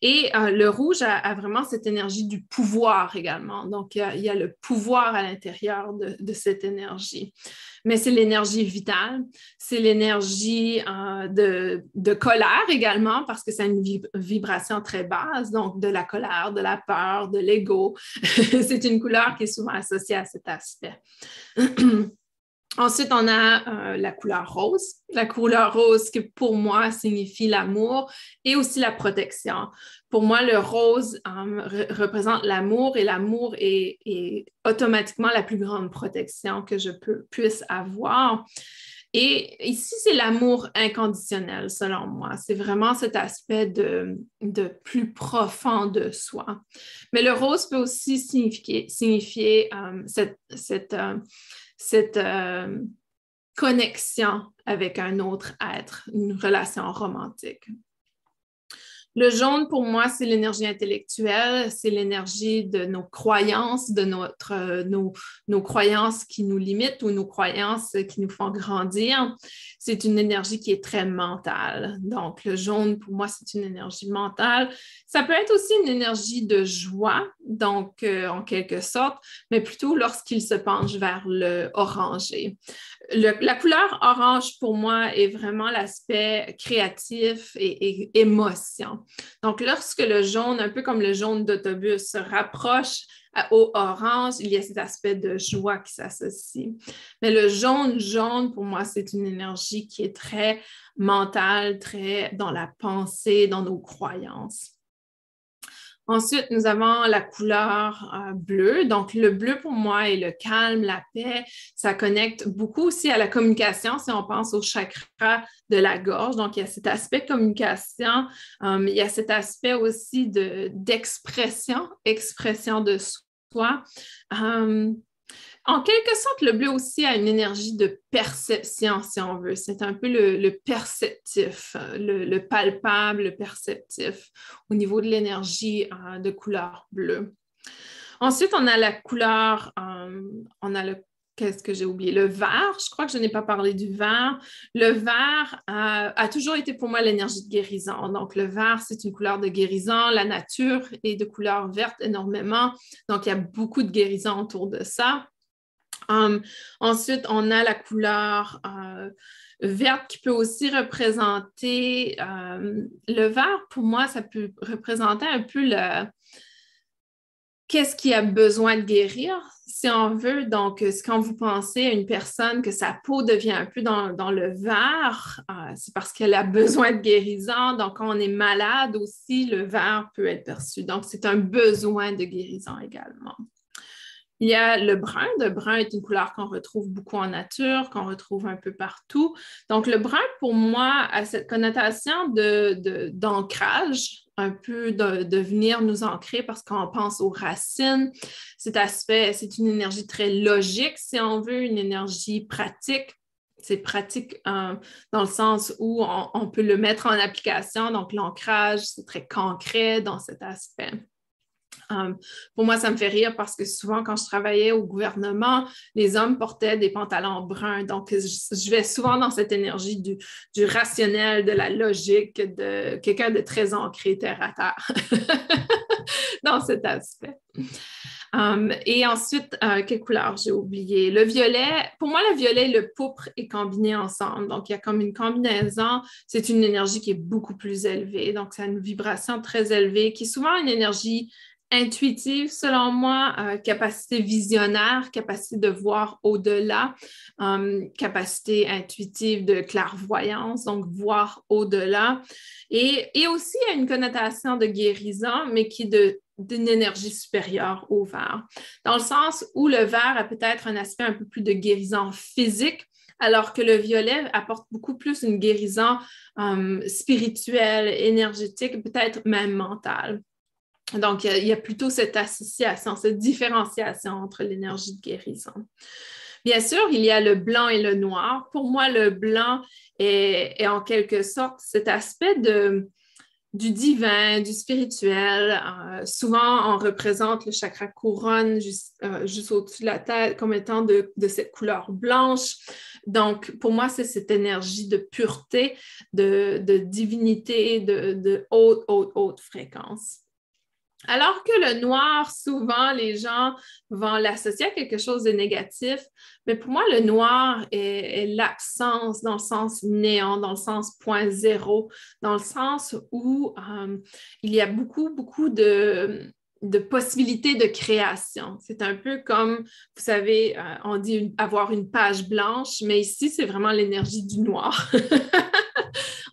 Et euh, le rouge a, vraiment cette énergie du pouvoir également. Donc, il y a, le pouvoir à l'intérieur de, de cette énergie mais c'est l'énergie vitale, c'est l'énergie euh, de, colère également, parce que c'est une vibration très basse, donc de la colère, de la peur, de l'ego. c'est une couleur qui est souvent associée à cet aspect. Ensuite, on a euh, la couleur rose. La couleur rose qui, pour moi, signifie l'amour et aussi la protection. Pour moi, le rose euh, représente l'amour et l'amour est, automatiquement la plus grande protection que je peux, puisse avoir. Et ici, c'est l'amour inconditionnel, selon moi. C'est vraiment cet aspect de, plus profond de soi. Mais le rose peut aussi signifier, euh, cette, cette euh, connexion avec un autre être, une relation romantique. Le jaune, pour moi, c'est l'énergie intellectuelle, c'est l'énergie de nos croyances, de notre, euh, nos, nos, croyances qui nous limitent ou nos croyances qui nous font grandir. C'est une énergie qui est très mentale. Donc, le jaune, pour moi, c'est une énergie mentale. Ça peut être aussi une énergie de joie, donc euh, en quelque sorte, mais plutôt lorsqu'il se penche vers le orangé la couleur orange, pour moi, est vraiment l'aspect créatif et, émotion. Donc, lorsque le jaune, un peu comme le jaune d'autobus, se rapproche au orange, il y a cet aspect de joie qui s'associe. Mais le jaune, jaune, pour moi, c'est une énergie qui est très mentale, très dans la pensée, dans nos croyances. Ensuite, nous avons la couleur euh, bleue. Donc, le bleu pour moi est le calme, la paix. Ça connecte beaucoup aussi à la communication si on pense au chakra de la gorge. Donc, il y a cet aspect communication. Euh, il y a cet aspect aussi d'expression, expression de soi. Euh, en quelque sorte, le bleu aussi a une énergie de perception, si on veut. C'est un peu le, perceptif, le, palpable, le perceptif au niveau de l'énergie euh, de couleur bleue. Ensuite, on a la couleur, euh, on a le qu'est-ce que j'ai oublié? Le vert, je crois que je n'ai pas parlé du vert. Le vert euh, a toujours été pour moi l'énergie de guérison. Donc, le vert, c'est une couleur de guérison. La nature est de couleur verte énormément. Donc, il y a beaucoup de guérison autour de ça. Um, ensuite, on a la couleur euh, verte qui peut aussi représenter euh, le vert. Pour moi, ça peut représenter un peu le qu'est-ce qui a besoin de guérir, si on veut. Donc, quand vous pensez à une personne que sa peau devient un peu dans, le vert, euh, c'est parce qu'elle a besoin de guérison. Donc, quand on est malade aussi, le vert peut être perçu. Donc, c'est un besoin de guérison également. Il y a le brun. Le brun est une couleur qu'on retrouve beaucoup en nature, qu'on retrouve un peu partout. Donc, le brun, pour moi, a cette connotation d'ancrage, un peu de, venir nous ancrer parce qu'on pense aux racines. Cet aspect, c'est une énergie très logique, si on veut, une énergie pratique. C'est pratique euh, dans le sens où on peut le mettre en application. Donc, l'ancrage, c'est très concret dans cet aspect. Um, pour moi, ça me fait rire parce que souvent, quand je travaillais au gouvernement, les hommes portaient des pantalons bruns. Donc, je, vais souvent dans cette énergie du, rationnel, de la logique, de quelqu'un de très ancré terre à terre dans cet aspect. Um, et ensuite, euh, quelle couleur j'ai oublié? Le violet, pour moi, le violet et le pourpre est combiné ensemble. Donc, il y a comme une combinaison. C'est une énergie qui est beaucoup plus élevée. Donc, c'est une vibration très élevée qui est souvent une énergie intuitive, selon moi, euh, capacité visionnaire, capacité de voir au-delà, euh, capacité intuitive de clairvoyance, donc voir au-delà. Et, et aussi, une connotation de guérison, mais qui est d'une énergie supérieure au vert, dans le sens où le vert a peut-être un aspect un peu plus de guérison physique, alors que le violet apporte beaucoup plus une guérison euh, spirituelle, énergétique, peut-être même mentale. Donc, il y, a, plutôt cette association, cette différenciation entre l'énergie de guérison. Bien sûr, il y a le blanc et le noir. Pour moi, le blanc est, en quelque sorte cet aspect du divin, du spirituel. Euh, souvent, on représente le chakra couronne juste, euh, au-dessus de la tête comme étant de, cette couleur blanche. Donc, pour moi, c'est cette énergie de pureté, de, divinité, de, de haute, haute, haute fréquence. Alors que le noir, souvent, les gens vont l'associer à quelque chose de négatif, mais pour moi, le noir est, l'absence dans le sens néant, dans le sens point zéro, dans le sens où euh, il y a beaucoup, beaucoup de, possibilités de création. C'est un peu comme, vous savez, euh, on dit avoir une page blanche, mais ici, c'est vraiment l'énergie du noir.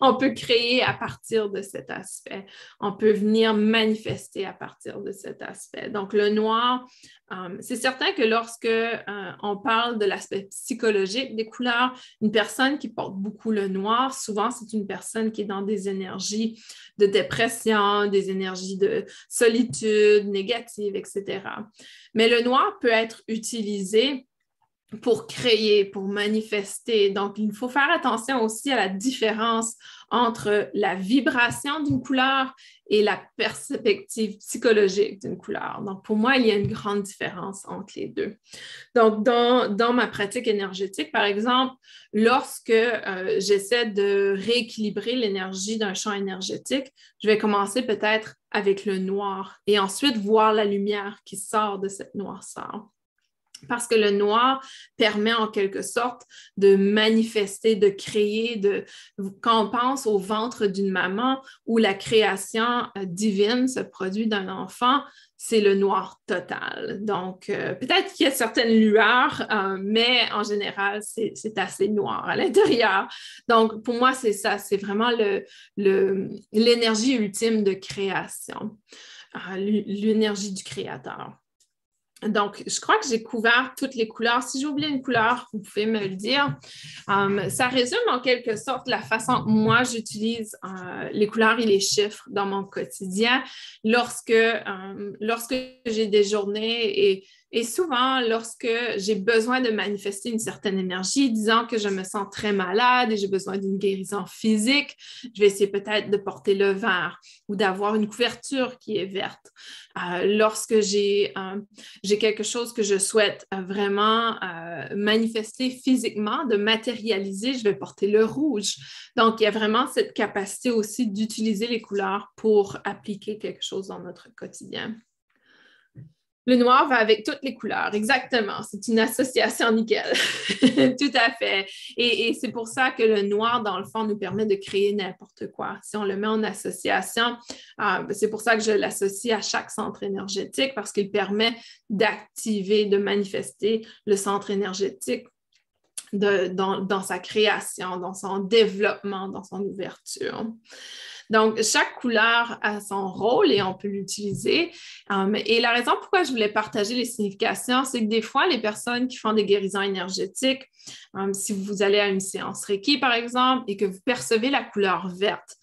on peut créer à partir de cet aspect. On peut venir manifester à partir de cet aspect. Donc, le noir, euh, c'est certain que lorsque euh, on parle de l'aspect psychologique des couleurs, une personne qui porte beaucoup le noir, souvent, c'est une personne qui est dans des énergies de dépression, des énergies de solitude négative, etc. Mais le noir peut être utilisé pour créer, pour manifester. Donc, il faut faire attention aussi à la différence entre la vibration d'une couleur et la perspective psychologique d'une couleur. Donc, pour moi, il y a une grande différence entre les deux. Donc, dans, ma pratique énergétique, par exemple, lorsque euh, j'essaie de rééquilibrer l'énergie d'un champ énergétique, je vais commencer peut-être avec le noir et ensuite voir la lumière qui sort de cette noirceur. Parce que le noir permet en quelque sorte de manifester, de créer, de, quand on pense au ventre d'une maman où la création euh, divine se produit d'un enfant, c'est le noir total. Donc, euh, peut-être qu'il y a certaines lueurs, euh, mais en général, c'est assez noir à l'intérieur. Donc, pour moi, c'est ça, c'est vraiment l'énergie ultime de création, l'énergie du créateur. Donc, je crois que j'ai couvert toutes les couleurs. Si j'ai oublié une couleur, vous pouvez me le dire. Um, ça résume en quelque sorte la façon que moi j'utilise euh, les couleurs et les chiffres dans mon quotidien lorsque, um, lorsque j'ai des journées et et souvent, lorsque j'ai besoin de manifester une certaine énergie, disant que je me sens très malade et j'ai besoin d'une guérison physique, je vais essayer peut-être de porter le vert ou d'avoir une couverture qui est verte. Euh, lorsque j'ai euh, quelque chose que je souhaite euh, vraiment manifester physiquement, de matérialiser, je vais porter le rouge. Donc, il y a vraiment cette capacité aussi d'utiliser les couleurs pour appliquer quelque chose dans notre quotidien. Le noir va avec toutes les couleurs, exactement. C'est une association nickel. Tout à fait. Et, c'est pour ça que le noir, dans le fond, nous permet de créer n'importe quoi. Si on le met en association, euh, c'est pour ça que je l'associe à chaque centre énergétique parce qu'il permet d'activer, de manifester le centre énergétique dans, sa création, dans son développement, dans son ouverture. Donc, chaque couleur a son rôle et on peut l'utiliser. Um, et la raison pourquoi je voulais partager les significations, c'est que des fois, les personnes qui font des guérisons énergétiques, um, si vous allez à une séance Reiki, par exemple, et que vous percevez la couleur verte,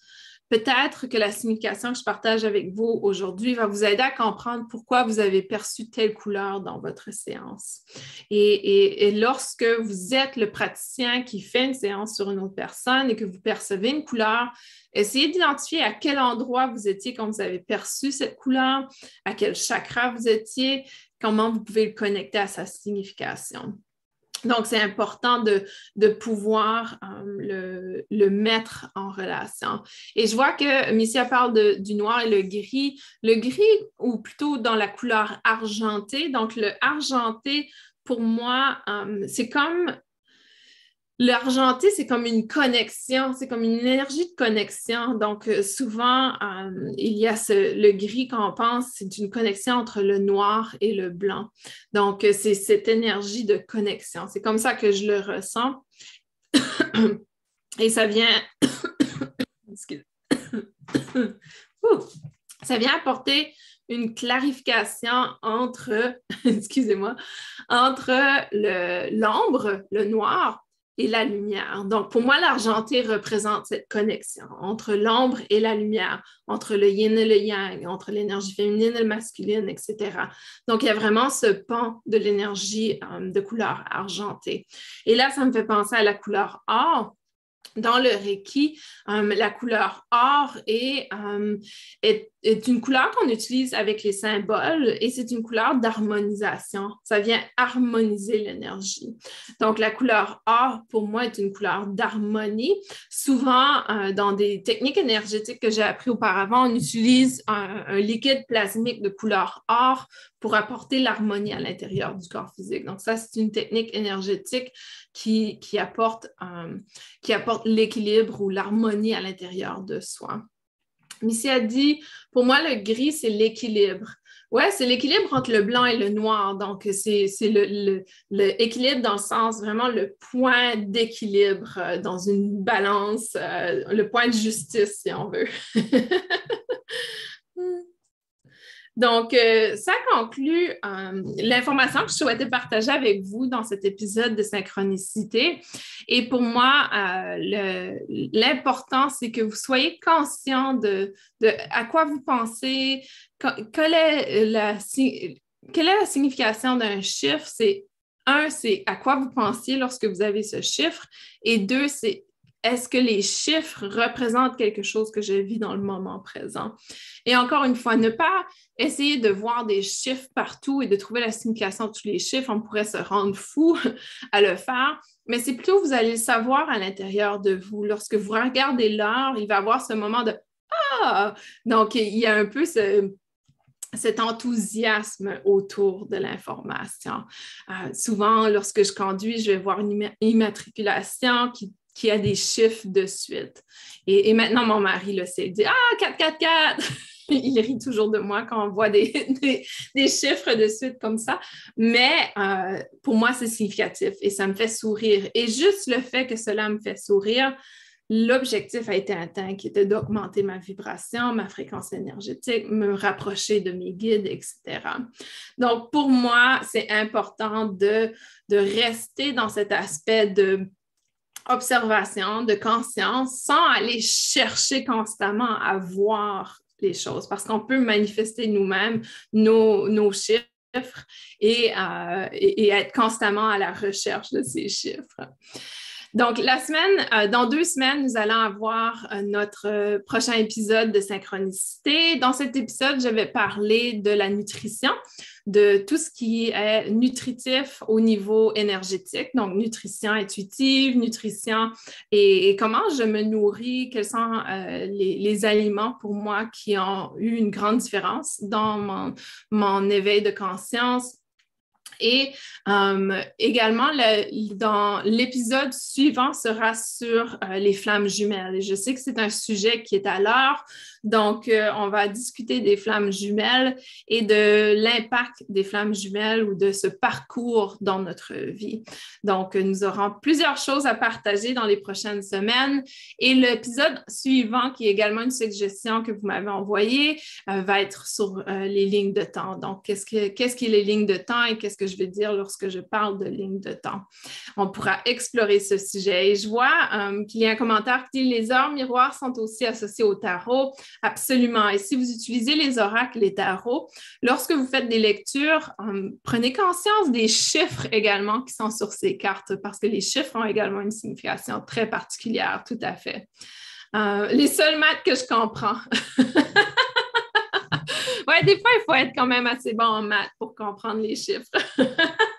peut-être que la signification que je partage avec vous aujourd'hui va vous aider à comprendre pourquoi vous avez perçu telle couleur dans votre séance. Et, lorsque vous êtes le praticien qui fait une séance sur une autre personne et que vous percevez une couleur, essayez d'identifier à quel endroit vous étiez quand vous avez perçu cette couleur, à quel chakra vous étiez, comment vous pouvez le connecter à sa signification. Donc, c'est important de, pouvoir euh, le, mettre en relation. Et je vois que Missia parle du noir et le gris. Le gris, ou plutôt dans la couleur argentée. Donc, le argenté, pour moi, euh, c'est comme L'argenté, c'est comme une connexion, c'est comme une énergie de connexion. Donc, euh, souvent, euh, il y a le gris quand on pense, c'est une connexion entre le noir et le blanc. Donc, euh, c'est cette énergie de connexion. C'est comme ça que je le ressens. et ça vient. ça vient apporter une clarification entre, excusez-moi, entre l'ombre, le noir, et la lumière. Donc, pour moi, l'argenté représente cette connexion entre l'ombre et la lumière, entre le yin et le yang, entre l'énergie féminine et le masculine, etc. Donc, il y a vraiment ce pan de l'énergie euh, de couleur argentée. Et là, ça me fait penser à la couleur or dans le Reiki, euh, la couleur or est, euh, est, est, une couleur qu'on utilise avec les symboles et c'est une couleur d'harmonisation. Ça vient harmoniser l'énergie. Donc, la couleur or, pour moi, est une couleur d'harmonie. Souvent, euh, dans des techniques énergétiques que j'ai appris auparavant, on utilise un, liquide plasmique de couleur or pour apporter l'harmonie à l'intérieur du corps physique. Donc, ça, c'est une technique énergétique qui, euh, qui apporte l'équilibre ou l'harmonie à l'intérieur de soi. Missy a dit, pour moi, le gris, c'est l'équilibre. Oui, c'est l'équilibre entre le blanc et le noir. Donc, c'est le, le, dans le sens vraiment le point d'équilibre euh, dans une balance, euh, le point de justice, si on veut. Donc, euh, ça conclut euh, l'information que je souhaitais partager avec vous dans cet épisode de synchronicité. Et pour moi, euh, l'important, c'est que vous soyez conscient de, à quoi vous pensez, quelle est la, quelle est la signification d'un chiffre. C'est un, c'est à quoi vous pensiez lorsque vous avez ce chiffre. Et deux, c'est est-ce que les chiffres représentent quelque chose que je vis dans le moment présent? Et encore une fois, ne pas essayer de voir des chiffres partout et de trouver la signification de tous les chiffres. On pourrait se rendre fou à le faire, mais c'est plutôt vous allez le savoir à l'intérieur de vous. Lorsque vous regardez l'heure, il va y avoir ce moment de Ah! Donc, il y a un peu ce, cet enthousiasme autour de l'information. Euh, souvent, lorsque je conduis, je vais voir une immatriculation qui, a des chiffres de suite. Et, maintenant, mon mari le sait, il dit Ah, 444! il rit toujours de moi quand on voit des, chiffres de suite comme ça. Mais euh, pour moi, c'est significatif et ça me fait sourire. Et juste le fait que cela me fait sourire, l'objectif a été atteint, qui était d'augmenter ma vibration, ma fréquence énergétique, me rapprocher de mes guides, etc. Donc, pour moi, c'est important de rester dans cet aspect de observation, de conscience, sans aller chercher constamment à voir les choses, parce qu'on peut manifester nous-mêmes nos, chiffres euh, et, être constamment à la recherche de ces chiffres. Donc, la semaine, euh, dans deux semaines, nous allons avoir euh, notre euh, prochain épisode de synchronicité. Dans cet épisode, je vais parler de la nutrition, de tout ce qui est nutritif au niveau énergétique, donc nutrition intuitive, nutrition et, comment je me nourris, quels sont les, aliments pour moi qui ont eu une grande différence dans mon éveil de conscience et euh, également, dans l'épisode suivant sera sur euh, les flammes jumelles. Et je sais que c'est un sujet qui est à l'heure. Donc, euh, on va discuter des flammes jumelles et de l'impact des flammes jumelles ou de ce parcours dans notre vie. Donc, nous aurons plusieurs choses à partager dans les prochaines semaines. Et l'épisode suivant, qui est également une suggestion que vous m'avez envoyée, va être sur les lignes de temps. Donc, qu'est-ce que, qu'est-ce les lignes de temps et qu'est-ce que je vais dire lorsque je parle de ligne de temps? On pourra explorer ce sujet. Et je vois euh, qu'il y a un commentaire qui dit les heures miroirs sont aussi associées au tarot. Absolument. Et si vous utilisez les oracles, les tarots, lorsque vous faites des lectures, euh, prenez conscience des chiffres également qui sont sur ces cartes parce que les chiffres ont également une signification très particulière, tout à fait. Euh, les seuls maths que je comprends. ouais, des fois, il faut être quand même assez bon en maths pour comprendre les chiffres.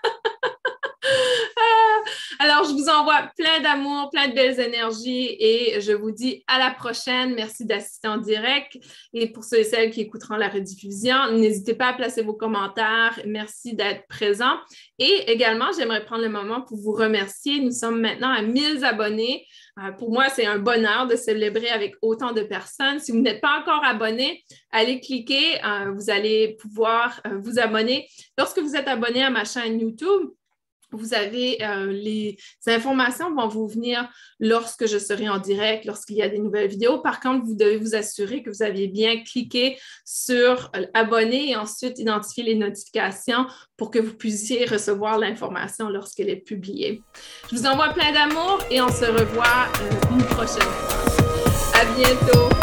Alors, je vous envoie plein d'amour, plein de belles énergies et je vous dis à la prochaine. Merci d'assister en direct. Et pour ceux et celles qui écouteront la rediffusion, n'hésitez pas à placer vos commentaires. Merci d'être présent. Et également, j'aimerais prendre le moment pour vous remercier. Nous sommes maintenant à 1000 abonnés. Euh, pour moi, c'est un bonheur de célébrer avec autant de personnes. Si vous n'êtes pas encore abonné, allez cliquer. Euh, vous allez pouvoir euh, vous abonner. Lorsque vous êtes abonné à ma chaîne YouTube, vous avez euh, les informations vont vous venir lorsque je serai en direct, lorsqu'il y a des nouvelles vidéos. Par contre, vous devez vous assurer que vous avez bien cliqué sur euh, abonner et ensuite identifier les notifications pour que vous puissiez recevoir l'information lorsqu'elle est publiée. Je vous envoie plein d'amour et on se revoit euh, une prochaine fois. À bientôt.